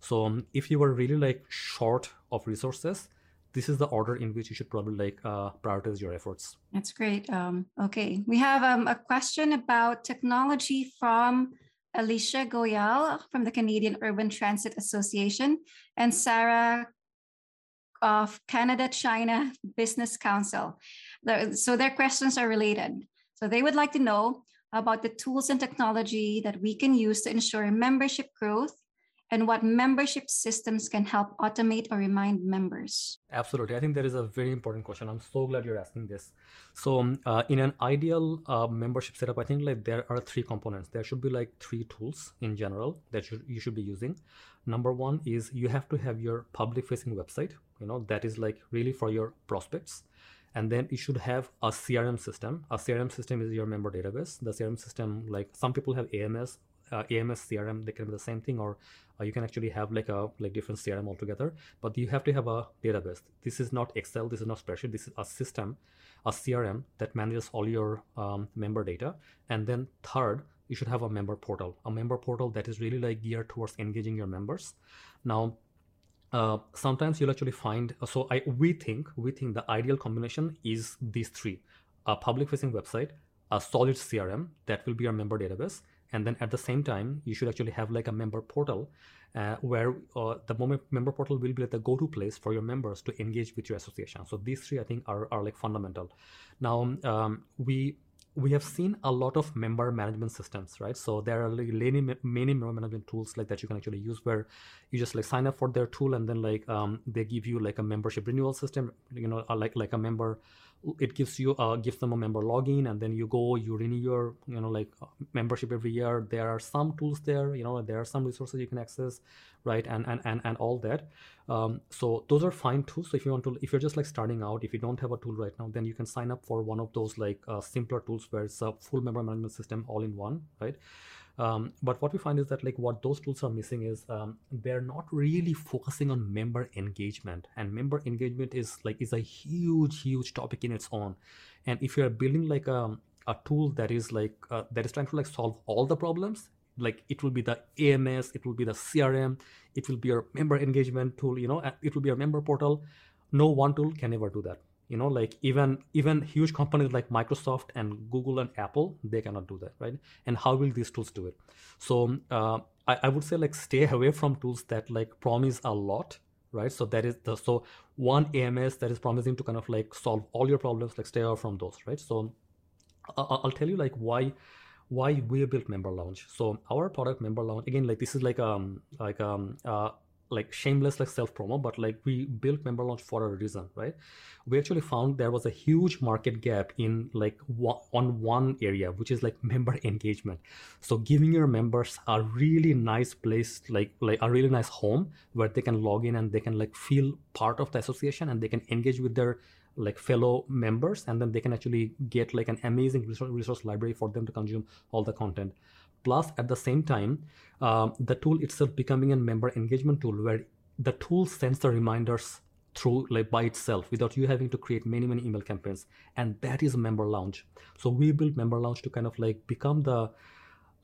S2: So um, if you were really like short of resources this is the order in which you should probably like uh, prioritize your efforts
S1: that's great um, okay we have um, a question about technology from Alicia Goyal from the Canadian Urban Transit Association, and Sarah of Canada China Business Council. So their questions are related. So they would like to know about the tools and technology that we can use to ensure membership growth and what membership systems can help automate or remind members?
S2: Absolutely. I think that is a very important question. I'm so glad you're asking this. So, um, uh, in an ideal uh, membership setup, I think like there are three components. There should be like three tools in general that you, you should be using. Number one is you have to have your public facing website, you know, that is like really for your prospects and then you should have a crm system a crm system is your member database the crm system like some people have ams ams crm they can be the same thing or uh, you can actually have like a like different crm altogether but you have to have a database. This is not excel this is not spreadsheet this is a system a crm that manages all your um, member data. And then third you should have a member portal a member portal that is really like geared towards engaging your members. Now uh, sometimes you'll actually find so i we think we think the ideal combination is these three a public facing website a solid crm that will be your member database and then at the same time you should actually have like a member portal uh, where uh, the moment member portal will be like the go-to place for your members to engage with your association. So these three i think are, are like fundamental. Now um, we we have seen a lot of member management systems right? So there are many many member management tools like that you can actually use where you just like sign up for their tool and then like um, they give you like a membership renewal system you know uh, like like a member it gives you uh, gives them a member login and then you go you renew your you know like uh, membership every year. There are some tools there you know there are some resources you can access right and and and, and all that. Um, so those are fine tools. So if you want to if you're just like starting out if you don't have a tool right now then you can sign up for one of those like uh, simpler tools where it's a full member management system all in one right um, but what we find is that like what those tools are missing is um, they're not really focusing on member engagement. And member engagement is like is a huge huge topic in its own. And if you're building like a, um, a tool that is like uh, that is trying to like solve all the problems like it will be the ams it will be the crm it will be your member engagement tool you know it will be a member portal no one tool can ever do that you know like even even huge companies like microsoft and google and apple they cannot do that right? And how will these tools do it? So uh, I, I would say like stay *laughs* away from tools that like promise a lot right? So that is the so one ams that is promising to kind of like solve all your problems like stay away from those right? So i'll tell you like why why we built member lounge. So our product member lounge again like this is like um like um uh like shameless like self promo but like we built member lounge for a reason right? We actually found there was a huge market gap in like on one area which is like member *laughs* engagement. So giving your members a really nice place like like a really nice home where they can log in and they can like feel part of the association and they can engage with their like fellow members and then they can actually get like an amazing resource, resource library for them to consume all the content plus at the same time um, the tool itself becoming a member engagement tool where the tool sends the reminders through like by itself without you having to create many many email campaigns. And that is member lounge so we built member lounge to kind of like become the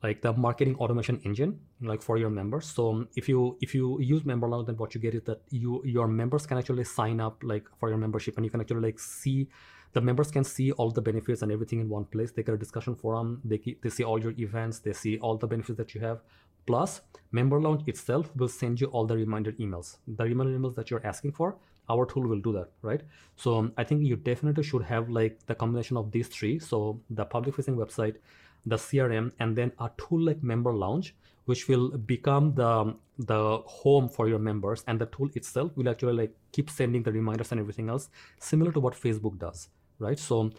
S2: like the marketing automation engine like for your members. So if you if you use member lounge then what you get is that you your members can actually sign up like for your membership and you can actually like see the members can see all the benefits and everything in one place. They get a discussion forum. They, they see all your events. They see all the benefits that you have. Plus member lounge itself will send you all the reminder emails. The reminder emails that you're asking for our tool will do that right? So um, i think you definitely should have like the combination of these three. So the public facing website the crm and then a tool like member lounge which will become the the home for your members. And the tool itself will actually like keep sending the reminders and everything else similar to what facebook does right? So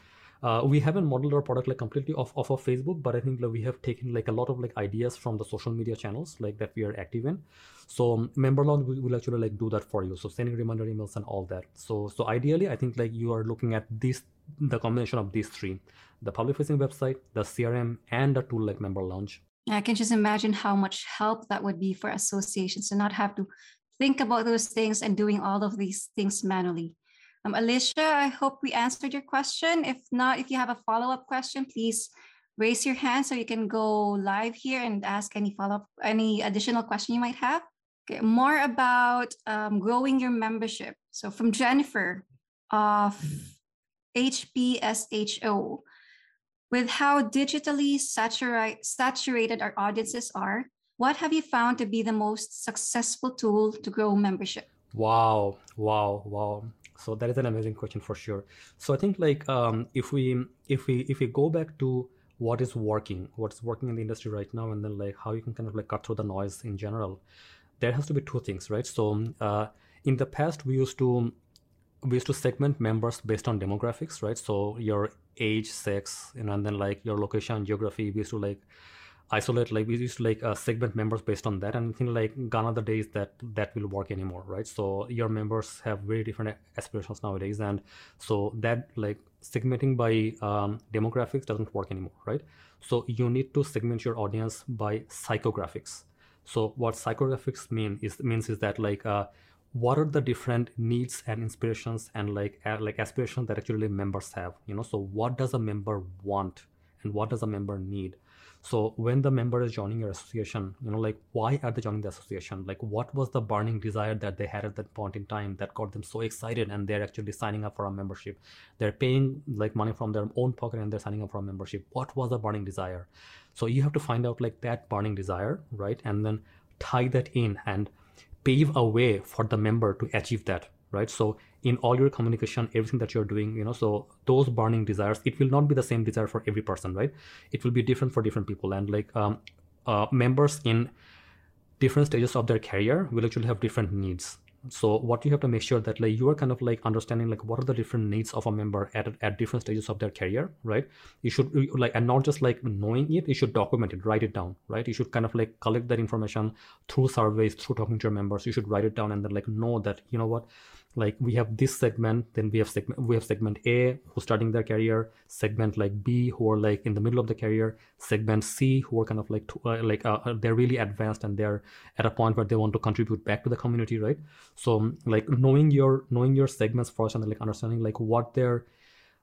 S2: uh, we haven't modeled our product like completely off, off of Facebook, but I think like, we have taken like a lot of like ideas from the social media channels like that we are active in. So um, Member Lounge will, will actually like do that for you. So sending reminder emails and all that. So so ideally, I think like you are looking at this the combination of these three: the public facing website, the CRM, and a tool like Member Lounge.
S1: I can just imagine how much help that would be for associations to not have to think about those things and doing all of these things manually. Um, Alicia, I hope we answered your question. If not, if you have a follow-up question, please raise your hand so you can go live here and ask any follow-up, any additional question you might have. Okay, more about um, growing your membership. So from Jennifer of HPSHO, with how digitally saturate, saturated our audiences are, what have you found to be the most successful tool to grow membership?
S2: Wow, wow, wow so that is an amazing question for sure. So i think like um, if we if we if we go back to what is working what's working in the industry right now and then like how you can kind of like cut through the noise in general there has to be two things right? So uh, in the past we used to we used to segment members based on demographics right? So your age sex you know, and then like your location geography. We used to like isolate like we used to like uh, segment members based on that and I think like gone are the days that that will work anymore right? So your members have very different aspirations nowadays and so that like segmenting by um, demographics doesn't work anymore right? So you need to segment your audience by psychographics. So what psychographics mean is means is that like uh, what are the different needs and inspirations and like uh, like aspirations that actually members have you know? So what does a member want and what does a member need so when the member is joining your association you know like why are they joining the association? Like what was the burning desire that they had at that point in time that got them so excited and they're actually signing up for a membership? They're paying like money from their own pocket and they're signing up for a membership. What was the burning desire? So you have to find out like that burning desire right? And then tie that in and pave a way for the member to achieve that right? So in all your communication everything that you're doing you know so those burning desires it will not be the same desire for every person right? It will be different for different people. And like um, uh, members in different stages of their career will actually have different needs. So what you have to make sure that like you are kind of like understanding like what are the different needs of a member at, at different stages of their career right? You should like and not just like knowing it you should document it write it down right? You should kind of like collect that information through surveys through talking to your members. You should write it down and then like know that you know what like we have this segment then we have segment we have segment a who's starting their career segment like b who are like in the middle of the career segment c who are kind of like uh, like uh, uh, they're really advanced and they're at a point where they want to contribute back to the community right? So like knowing your knowing your segments first and like understanding like what their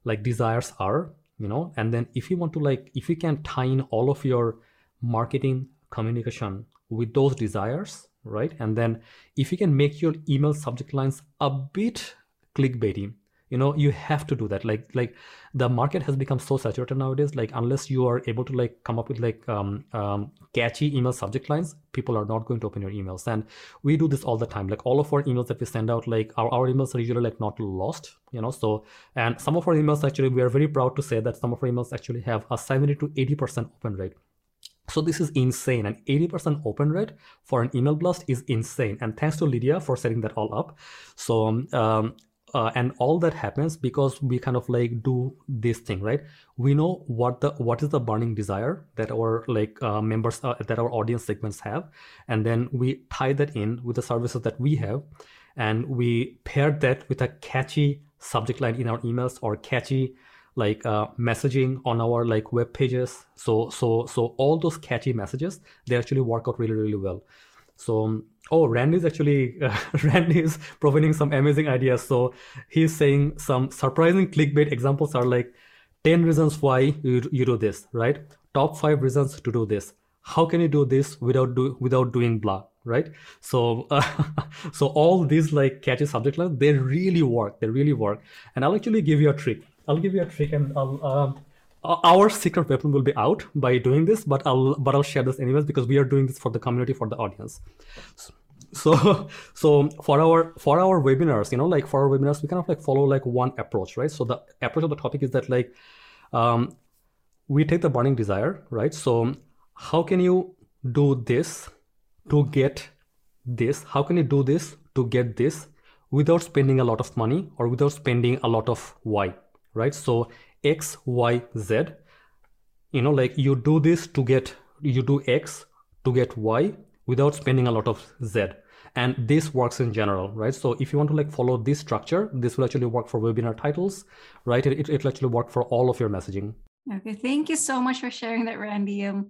S2: like desires are you know and then if you want to like if you can tie in all of your marketing communication with those desires right? And then if you can make your email subject lines a bit clickbaity, you know you have to do that. Like like the market has become so saturated nowadays like unless you are able to like come up with like um, um, catchy email subject lines people are not going to open your emails. And we do this all the time. Like all of our emails that we send out like our, our emails are usually like not lost you know? So and some of our emails actually we are very proud to say that some of our emails actually have a 70 to 80 percent open rate so this is insane. An 80% open rate for an email blast is insane. And thanks to Lydia for setting that all up. So um, uh, and all that happens because we kind of like do this thing right we know what the what is the burning desire that our like uh, members uh, that our audience segments have and then we tie that in with the services that we have and we pair that with a catchy subject line in our emails or catchy like uh, messaging on our like web pages. So so so all those catchy messages they actually work out really really well. So oh randy is actually uh, *laughs* randy is providing some amazing ideas. So he's saying some surprising clickbait examples are like 10 reasons why you, you do this right? Top five reasons to do this. How can you do this without do without doing blah right? So uh, *laughs* so all these like catchy subject lines they really work they really work. And i'll actually give you a trick I'll give you a trick, and I'll. Um, our secret weapon will be out by doing this, but I'll but I'll share this anyways because we are doing this for the community for the audience. So *laughs* so for our for our webinars, you know, like for our webinars, we kind of like follow like one approach, right? So the approach of the topic is that like um, we take the burning desire, right? So how can you do this to get this? How can you do this to get this without spending a lot of money or without spending a lot of Y? Right? So X, Y, Z, you know, like you do this to get, you do X to get Y without spending a lot of Z. And this works in general, right? So if you want to like follow this structure, this will actually work for webinar titles, right? It, it, will actually work for all of your messaging.
S1: Okay, thank you so much for sharing that, Randy. Um,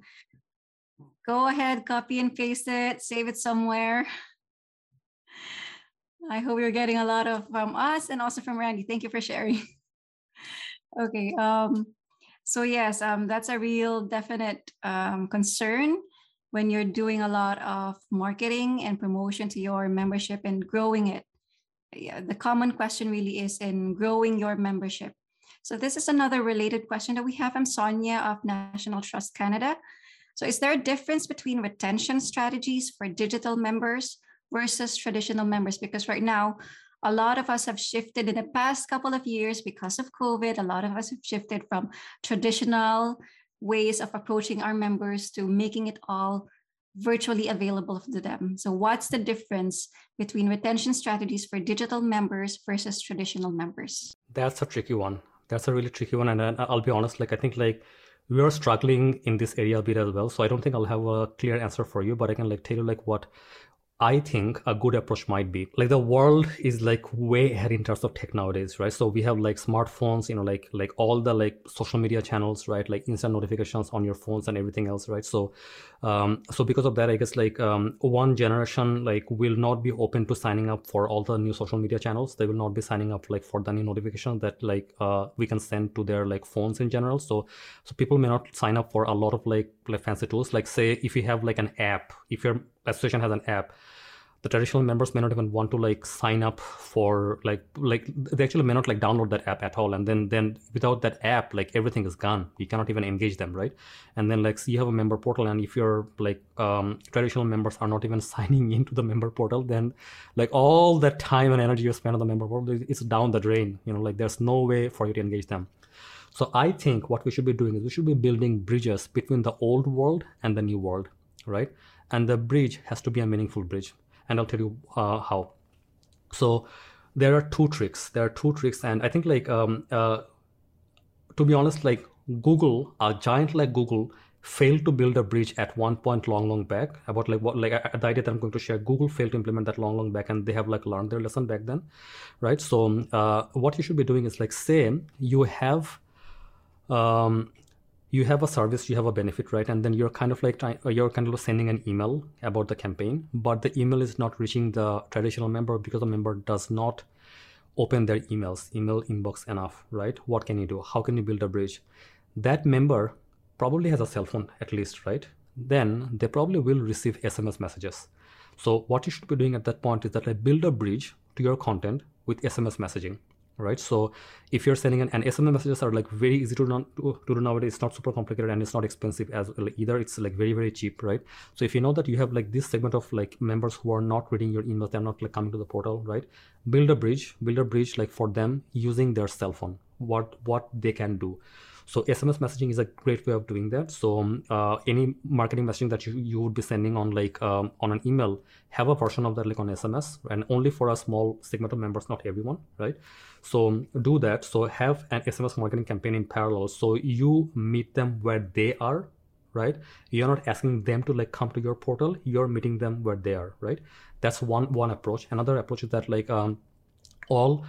S1: go ahead, copy and paste it, save it somewhere. I hope you're getting a lot of from us and also from Randy. Thank you for sharing. *laughs* Okay. Um, so yes, um, that's a real definite um, concern when you're doing a lot of marketing and promotion to your membership and growing it. Yeah, the common question really is in growing your membership. So this is another related question that we have I'm Sonia of National Trust Canada. So is there a difference between retention strategies for digital members versus traditional members? Because right now a lot of us have shifted in the past couple of years because of COVID. A lot of us have shifted from traditional ways of approaching our members to making it all virtually available to them. So, what's the difference between retention strategies for digital members versus traditional members?
S2: That's a tricky one. That's a really tricky one. And uh, I'll be honest, like, I think, like, we are struggling in this area a bit as well. So I don't think I'll have a clear answer for you, but I can like tell you like what I think a good approach might be like the world is like way ahead in terms of tech nowadays, right? So we have like smartphones, you know, like like all the like social media channels, right? Like instant notifications on your phones and everything else, right? So, um, so because of that, I guess like um, one generation like will not be open to signing up for all the new social media channels. They will not be signing up like for the new notifications that like uh, we can send to their like phones in general. So, so people may not sign up for a lot of like like fancy tools. Like say if you have like an app, if your association has an app the traditional members may not even want to like sign up for like like they actually may not like download that app at all. And then then without that app like everything is gone. You cannot even engage them right? And then like so you have a member portal and if your like um, traditional members are not even *laughs* signing into the member portal then like all that time and energy you spend on the member portal it's down the drain. You know like there's no way for you to engage them. So i think what we should be doing is we should be building bridges between the old world and the new world right? And the bridge has to be a meaningful bridge and I'll tell you uh, how. So there are two tricks. There are two tricks, and I think like um, uh, to be honest, like Google, a giant like Google, failed to build a bridge at one point long long back about like what like the idea that i'm going to share google failed to implement that long long back and they have like learned their lesson back then right so um, uh, what you should be doing is like say you have um, you have a service you have a benefit right? And then you're kind of like uh, you're kind of sending an email about the campaign but the email is not reaching the traditional member because the member does not open their emails email inbox enough right? What can you do? How can you build a bridge? That member probably has a cell phone at least right? Then they probably will receive sms messages. So what you should be doing at that point is that i build a bridge to your content with sms messaging right? So if you're sending an, SMS messages are like very easy to, to, to do nowadays. It's not super complicated and it's not expensive as either. It's like very, very cheap, right? So if you know that you have like this segment of like members who are not reading your emails, they're not like coming to the portal, right? Build a bridge, build a bridge like for them using their cell phone, what, what they can do. So SMS messaging is a great way of doing that. So um, uh, any marketing messaging that you, you would be sending on like um, on an email, have a version of that like on SMS and only for a small segment of members, not everyone, right? So do that. So have an SMS marketing campaign in parallel. So you meet them where they are, right? You're not asking them to like come to your portal. You're meeting them where they are, right? That's one one approach. Another approach is that like um, all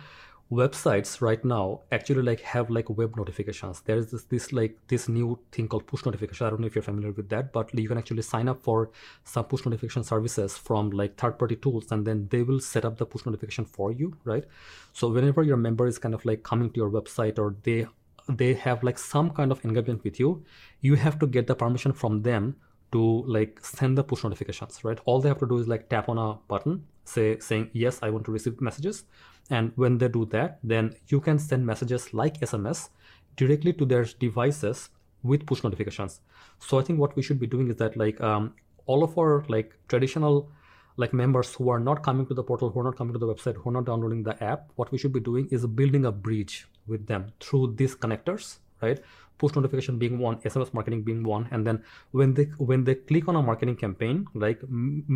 S2: websites right now actually like have like web notifications. There is this, this like this new thing called push notification. I don't know if you're familiar with that but you can actually sign up for some push notification services from like third party tools and then they will set up the push notification for you right? So whenever your member is kind of like coming to your website or they they have like some kind of engagement with you you have to get the permission from them to like send the push notifications right? All they have to do is like tap on a button say saying yes i want to receive messages and when they do that, then you can send messages like SMS directly to their devices with push notifications. So I think what we should be doing is that like um, all of our like traditional like members who are not coming to the portal, who are not coming to the website, who are not downloading the app, what we should be doing is building a bridge with them through these connectors, right? push notification being one sms marketing being one and then when they when they click on a marketing campaign like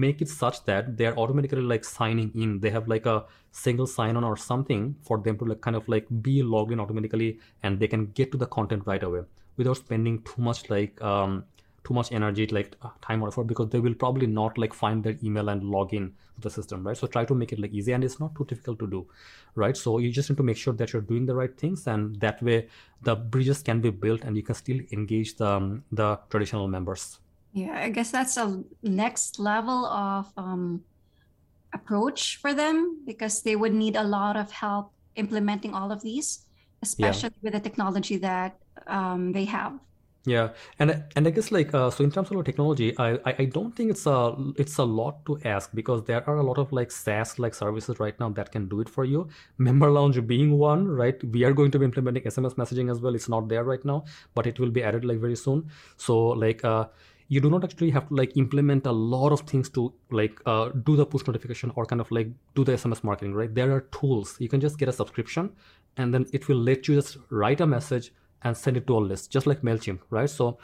S2: make it such that they're automatically like signing in they have like a single sign on or something for them to like kind of like be logged in automatically and they can get to the content right away without spending too much like um too much energy like uh, time or effort because they will probably not like find their email and log in to the system right? So try to make it like easy and it's not too difficult to do right? So you just need to make sure that you're doing the right things and that way the bridges can be built and you can still engage the um, the traditional members.
S1: Yeah i guess that's a next level of um, approach for them because they would need a lot of help implementing all of these especially yeah. with the technology that um, they have
S2: yeah, and and I guess like uh, so in terms of technology, I, I I don't think it's a it's a lot to ask because there are a lot of like SaaS like services right now that can do it for you. Member Lounge being one, right? We are going to be implementing SMS messaging as well. It's not there right now, but it will be added like very soon. So like uh, you do not actually have to like implement a lot of things to like uh, do the push notification or kind of like do the SMS marketing, right? There are tools. You can just get a subscription, and then it will let you just write a message and send it to a list, just like MailChimp, right? So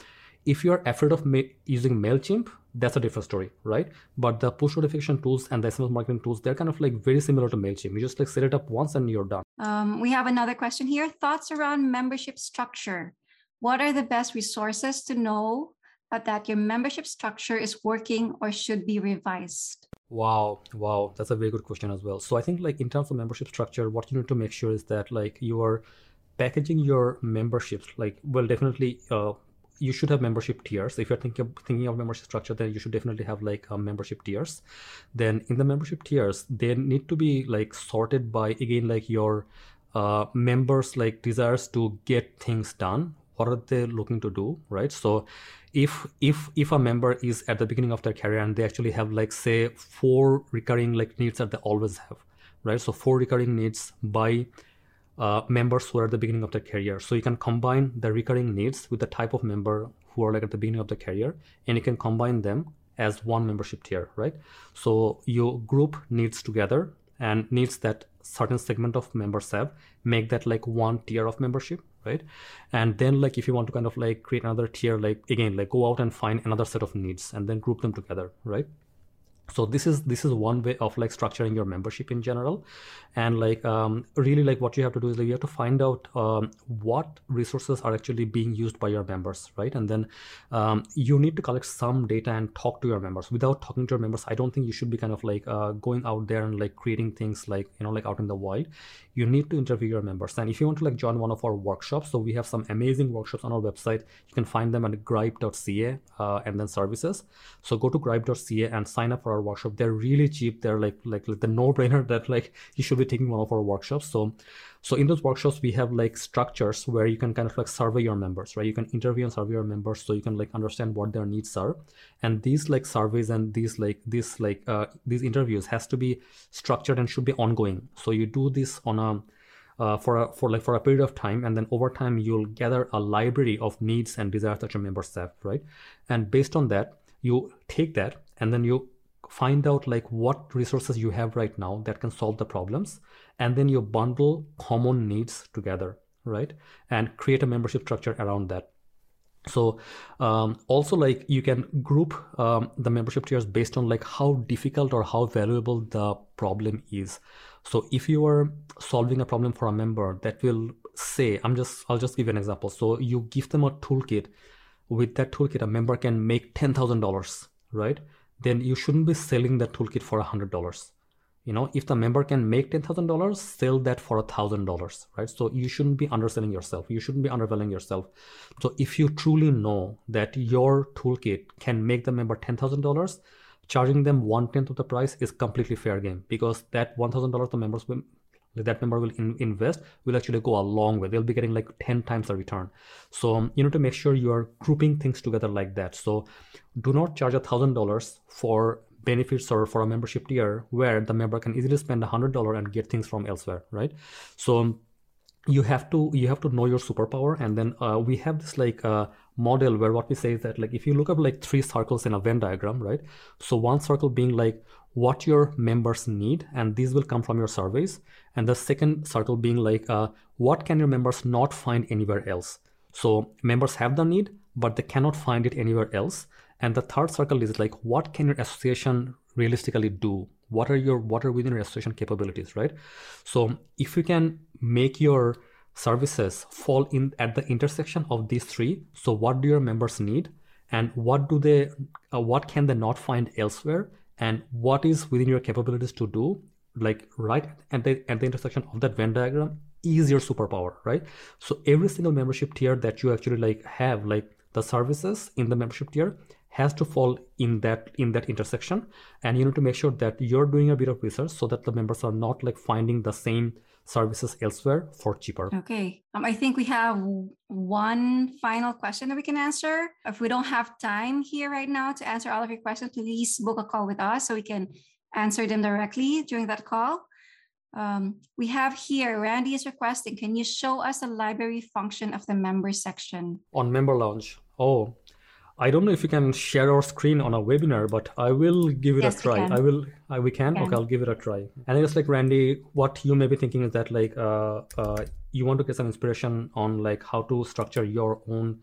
S2: if you're afraid of ma- using MailChimp, that's a different story, right? But the push notification tools and the SMS marketing tools, they're kind of like very similar to MailChimp. You just like set it up once and you're done.
S1: Um, we have another question here. Thoughts around membership structure. What are the best resources to know that your membership structure is working or should be revised?
S2: Wow, wow, that's a very good question as well. So I think like in terms of membership structure, what you need to make sure is that like you are packaging your memberships like well definitely uh, you should have membership tiers. If you're thinking of, thinking of membership structure then you should definitely have like uh, membership tiers. Then in the membership tiers they need to be like sorted by again like your uh, members like desires to get things done. What are they looking to do right? So if if if a member is at the beginning of their career and they actually have like say four recurring like needs that they always have right? So four recurring needs by uh, members who are at the beginning of their career. So you can combine the recurring needs with the type of member who are like at the beginning of the career, and you can combine them as one membership tier, right? So you group needs together and needs that certain segment of members have, make that like one tier of membership, right? And then like if you want to kind of like create another tier, like again, like go out and find another set of needs and then group them together, right? So this is this is one way of like structuring your membership in general. And like um, really like what you have to do is like you have to find out um, what resources are actually being used by your members right? And then um, you need to collect some data and talk to your members. Without talking to your members i don't think you should be kind of like uh, going out there and like creating things like you know like out in the wild. You need to interview your members. And if you want to like join one of our workshops so we have some amazing workshops on our website. You can find them at grype.ca uh, and then services. So go to grype.ca and sign up for our workshop they're really cheap. They're like like, like the no-brainer *laughs* that like you should be taking one of our workshops. So so in those workshops we have like structures where you can kind of like survey your members right? You can interview and survey your members so you can like understand what their needs are. And these like surveys and these like these like uh, these interviews has to be structured and should be ongoing. So you do this on a uh, for a, for like for a period of time and then over time you'll gather a library of needs and desires that your members have right? And based on that you take that and then you find out like what resources you have right now that can solve the problems and then you bundle common needs together right? And create a membership structure around that. So um, also like you can group um, the membership tiers based on like how difficult or how valuable the problem is. So if you are solving a problem for a member that will say i'm just i'll just give you an example. So you give them a toolkit. With that toolkit a member can make $10000 right then you shouldn't be selling that toolkit for $100 you know if the member can make $10000 sell that for $1000 right? So you shouldn't be underselling yourself. You shouldn't be undervaluing yourself. So if you truly know that your toolkit can make the member $10000 charging them one tenth of the price is completely fair game because that $1000 the members will that member will in, invest will actually go a long way. They'll be getting like 10 times the return. So um, you need to make sure you are grouping things together like that. So do not charge a thousand dollars for benefits or for a membership tier where the member can easily spend a hundred dollar and get things from elsewhere right? So um, you have to you have to know your superpower. And then uh, we have this like uh, model where what we say is that like if you look up like three circles in a venn diagram right? So one circle being like what your members need and these will come from your surveys. And the second circle being like uh, what can your members not find anywhere else? So members have the need but they cannot find it anywhere else. And the third circle is like what can your association realistically do? What are your what are within your association capabilities right? So if you can make your services fall in at the intersection of these three so what do your members need? And what do they uh, what can they not find elsewhere and what is within your capabilities to do like right at the at the intersection of that venn diagram is your superpower right? So every single membership tier that you actually like have like the services in the membership tier has to fall in that in that intersection. And you need to make sure that you're doing a bit of research so that the members are not like finding the same services elsewhere for cheaper.
S1: Okay um, i think we have one final question that we can answer. If we don't have time here right now to answer all of your questions please book a call with us so we can answer them directly during that call. Um, we have here randy is requesting can you show us the library function of the member section?
S2: On member lounge. Oh I don't know if you can share our screen on a webinar, but I will give it
S1: yes,
S2: a try. I will. I, we can?
S1: can.
S2: Okay, I'll give it a try. And I guess like Randy, what you may be thinking is that like uh, uh, you want to get some inspiration on like how to structure your own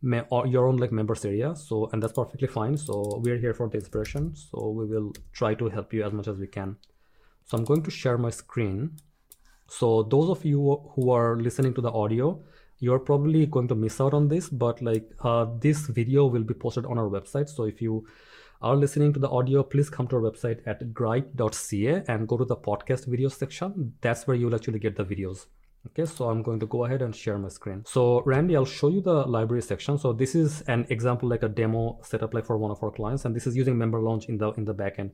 S2: me- or your own like members area. So and that's perfectly fine. So we're here for the inspiration. So we will try to help you as much as we can. So I'm going to share my screen. So those of you who are listening to the audio, you're probably going to miss out on this but like uh, this video will be posted on our website. So if you are listening to the audio please come to our website at grype.ca and go to the podcast video section. That's where you'll actually get the videos. Okay so i'm going to go ahead and share my screen. So randy i'll show you the library section. So this is an example like a demo setup like for one of our clients and this is using member lounge in the in the backend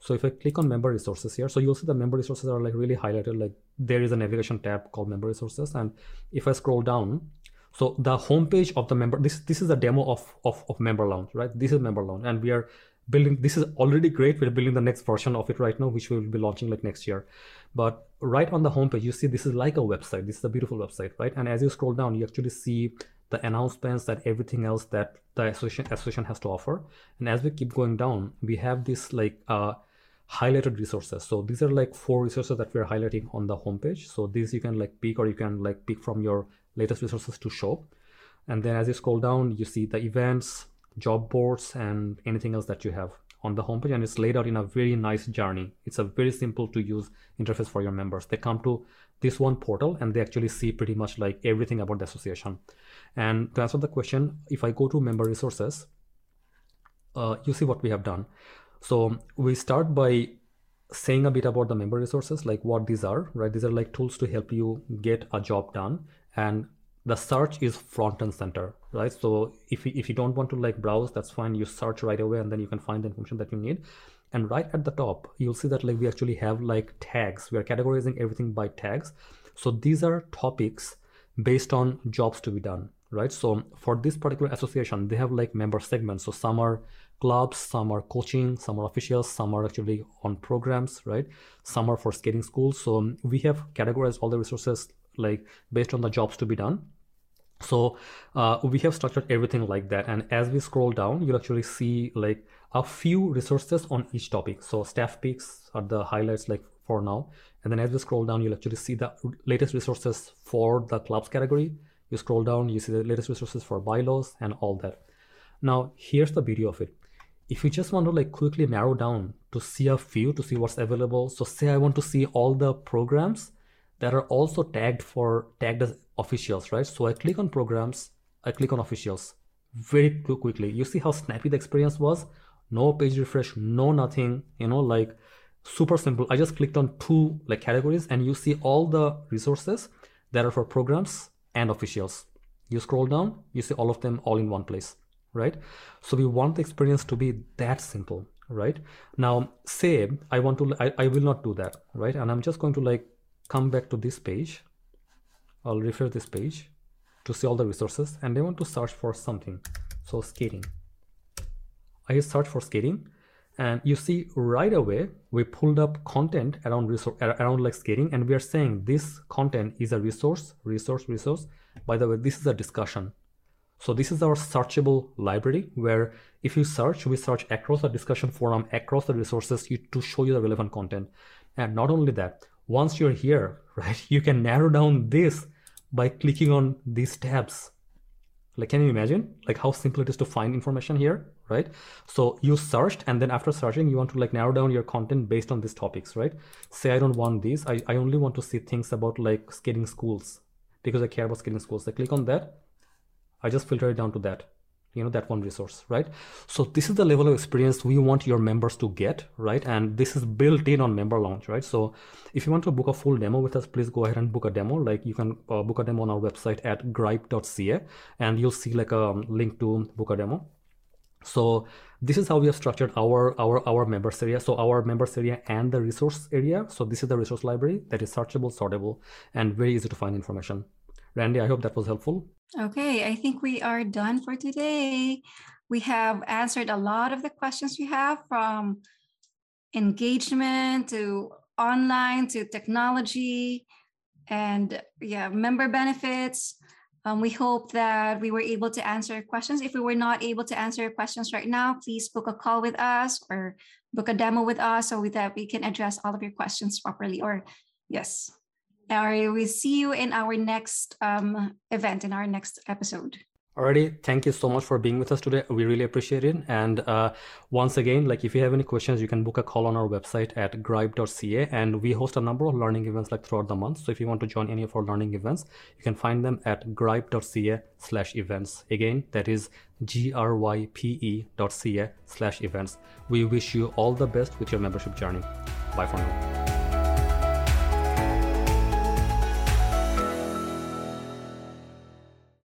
S2: so if I click on member resources here, so you'll see the member resources are like really highlighted, like there is a navigation tab called member resources. And if I scroll down, so the homepage of the member, this this is a demo of, of, of member lounge, right? This is member lounge and we are building, this is already great. We're building the next version of it right now, which we will be launching like next year. But right on the homepage, you see this is like a website. This is a beautiful website, right? And as you scroll down, you actually see the announcements and everything else that the association, association has to offer. And as we keep going down, we have this like uh, highlighted resources. So these are like four resources that we're highlighting on the homepage. So these you can like pick or you can like pick from your latest resources to show. And then as you scroll down, you see the events, job boards, and anything else that you have on the homepage. And it's laid out in a very nice journey. It's a very simple to use interface for your members. They come to this one portal and they actually see pretty much like everything about the association. And to answer the question, if I go to member resources, uh, you see what we have done. So we start by saying a bit about the member resources, like what these are, right? These are like tools to help you get a job done. And the search is front and center, right? So if if you don't want to like browse, that's fine. You search right away and then you can find the information that you need. And right at the top, you'll see that like we actually have like tags. We are categorizing everything by tags. So these are topics based on jobs to be done, right? So for this particular association, they have like member segments. So some are clubs, some are coaching, some are officials, some are actually on programs, right? Some are for skating schools. So um, we have categorized all the resources like based on the jobs to be done. So uh, we have structured everything like that. And as we scroll down, you'll actually see like a few resources on each topic. So staff picks are the highlights like for now. And then as we scroll down, you'll actually see the latest resources for the clubs category. You scroll down, you see the latest resources for bylaws and all that. Now, here's the beauty of it. If you just want to like quickly narrow down to see a few, to see what's available. So say I want to see all the programs that are also tagged for tagged as officials, right? So I click on programs, I click on officials very quickly. You see how snappy the experience was? No page refresh, no nothing, you know, like super simple. I just clicked on two like categories and you see all the resources that are for programs and officials. You scroll down, you see all of them all in one place, right? So we want the experience to be that simple, right? Now, say I want to, I, I will not do that, right? And I'm just going to like come back to this page. I'll refresh this page to see all the resources and I want to search for something. So skating. I search for skating and you see right away we pulled up content around resource around like skating and we are saying this content is a resource resource resource by the way this is a discussion so this is our searchable library where if you search we search across the discussion forum across the resources to show you the relevant content. And not only that once you're here *laughs* right you can narrow down this by clicking on these tabs. Like can you imagine like how simple it is to find information here right? So you searched and then after searching you want to like narrow down your content based on these topics right? Say i don't want these. I, I only want to see things about like skating schools because i care about skating schools. I click on that i just filter it down to that you know that one resource right? So this is the level of experience we want your members to get right? And this is built in on member lounge right? So if you want to book a full demo with us please go ahead and book a demo. Like you can uh, book a demo on our website at grype.ca and you'll see like a link to book a demo. So this is how we have structured our our our members area. So our members area and the resource area. So this is the resource library that is searchable sortable and very easy to find information. Randy i hope that was helpful
S1: okay i think we are done for today we have answered a lot of the questions you have from engagement to online to technology and yeah member benefits um, we hope that we were able to answer your questions. If we were not able to answer your questions right now, please book a call with us or book a demo with us so that we can address all of your questions properly. Or yes, or we see you in our next um, event, in our next episode.
S2: Alrighty, thank you so much for being with us today. We really appreciate it. And uh, once again, like if you have any questions, you can book a call on our website at grype.ca. And we host a number of learning events like throughout the month. So if you want to join any of our learning events, you can find them at grype.ca slash events. Again, that is G-R-Y-P-E dot ca slash events. We wish you all the best with your membership journey. Bye for now.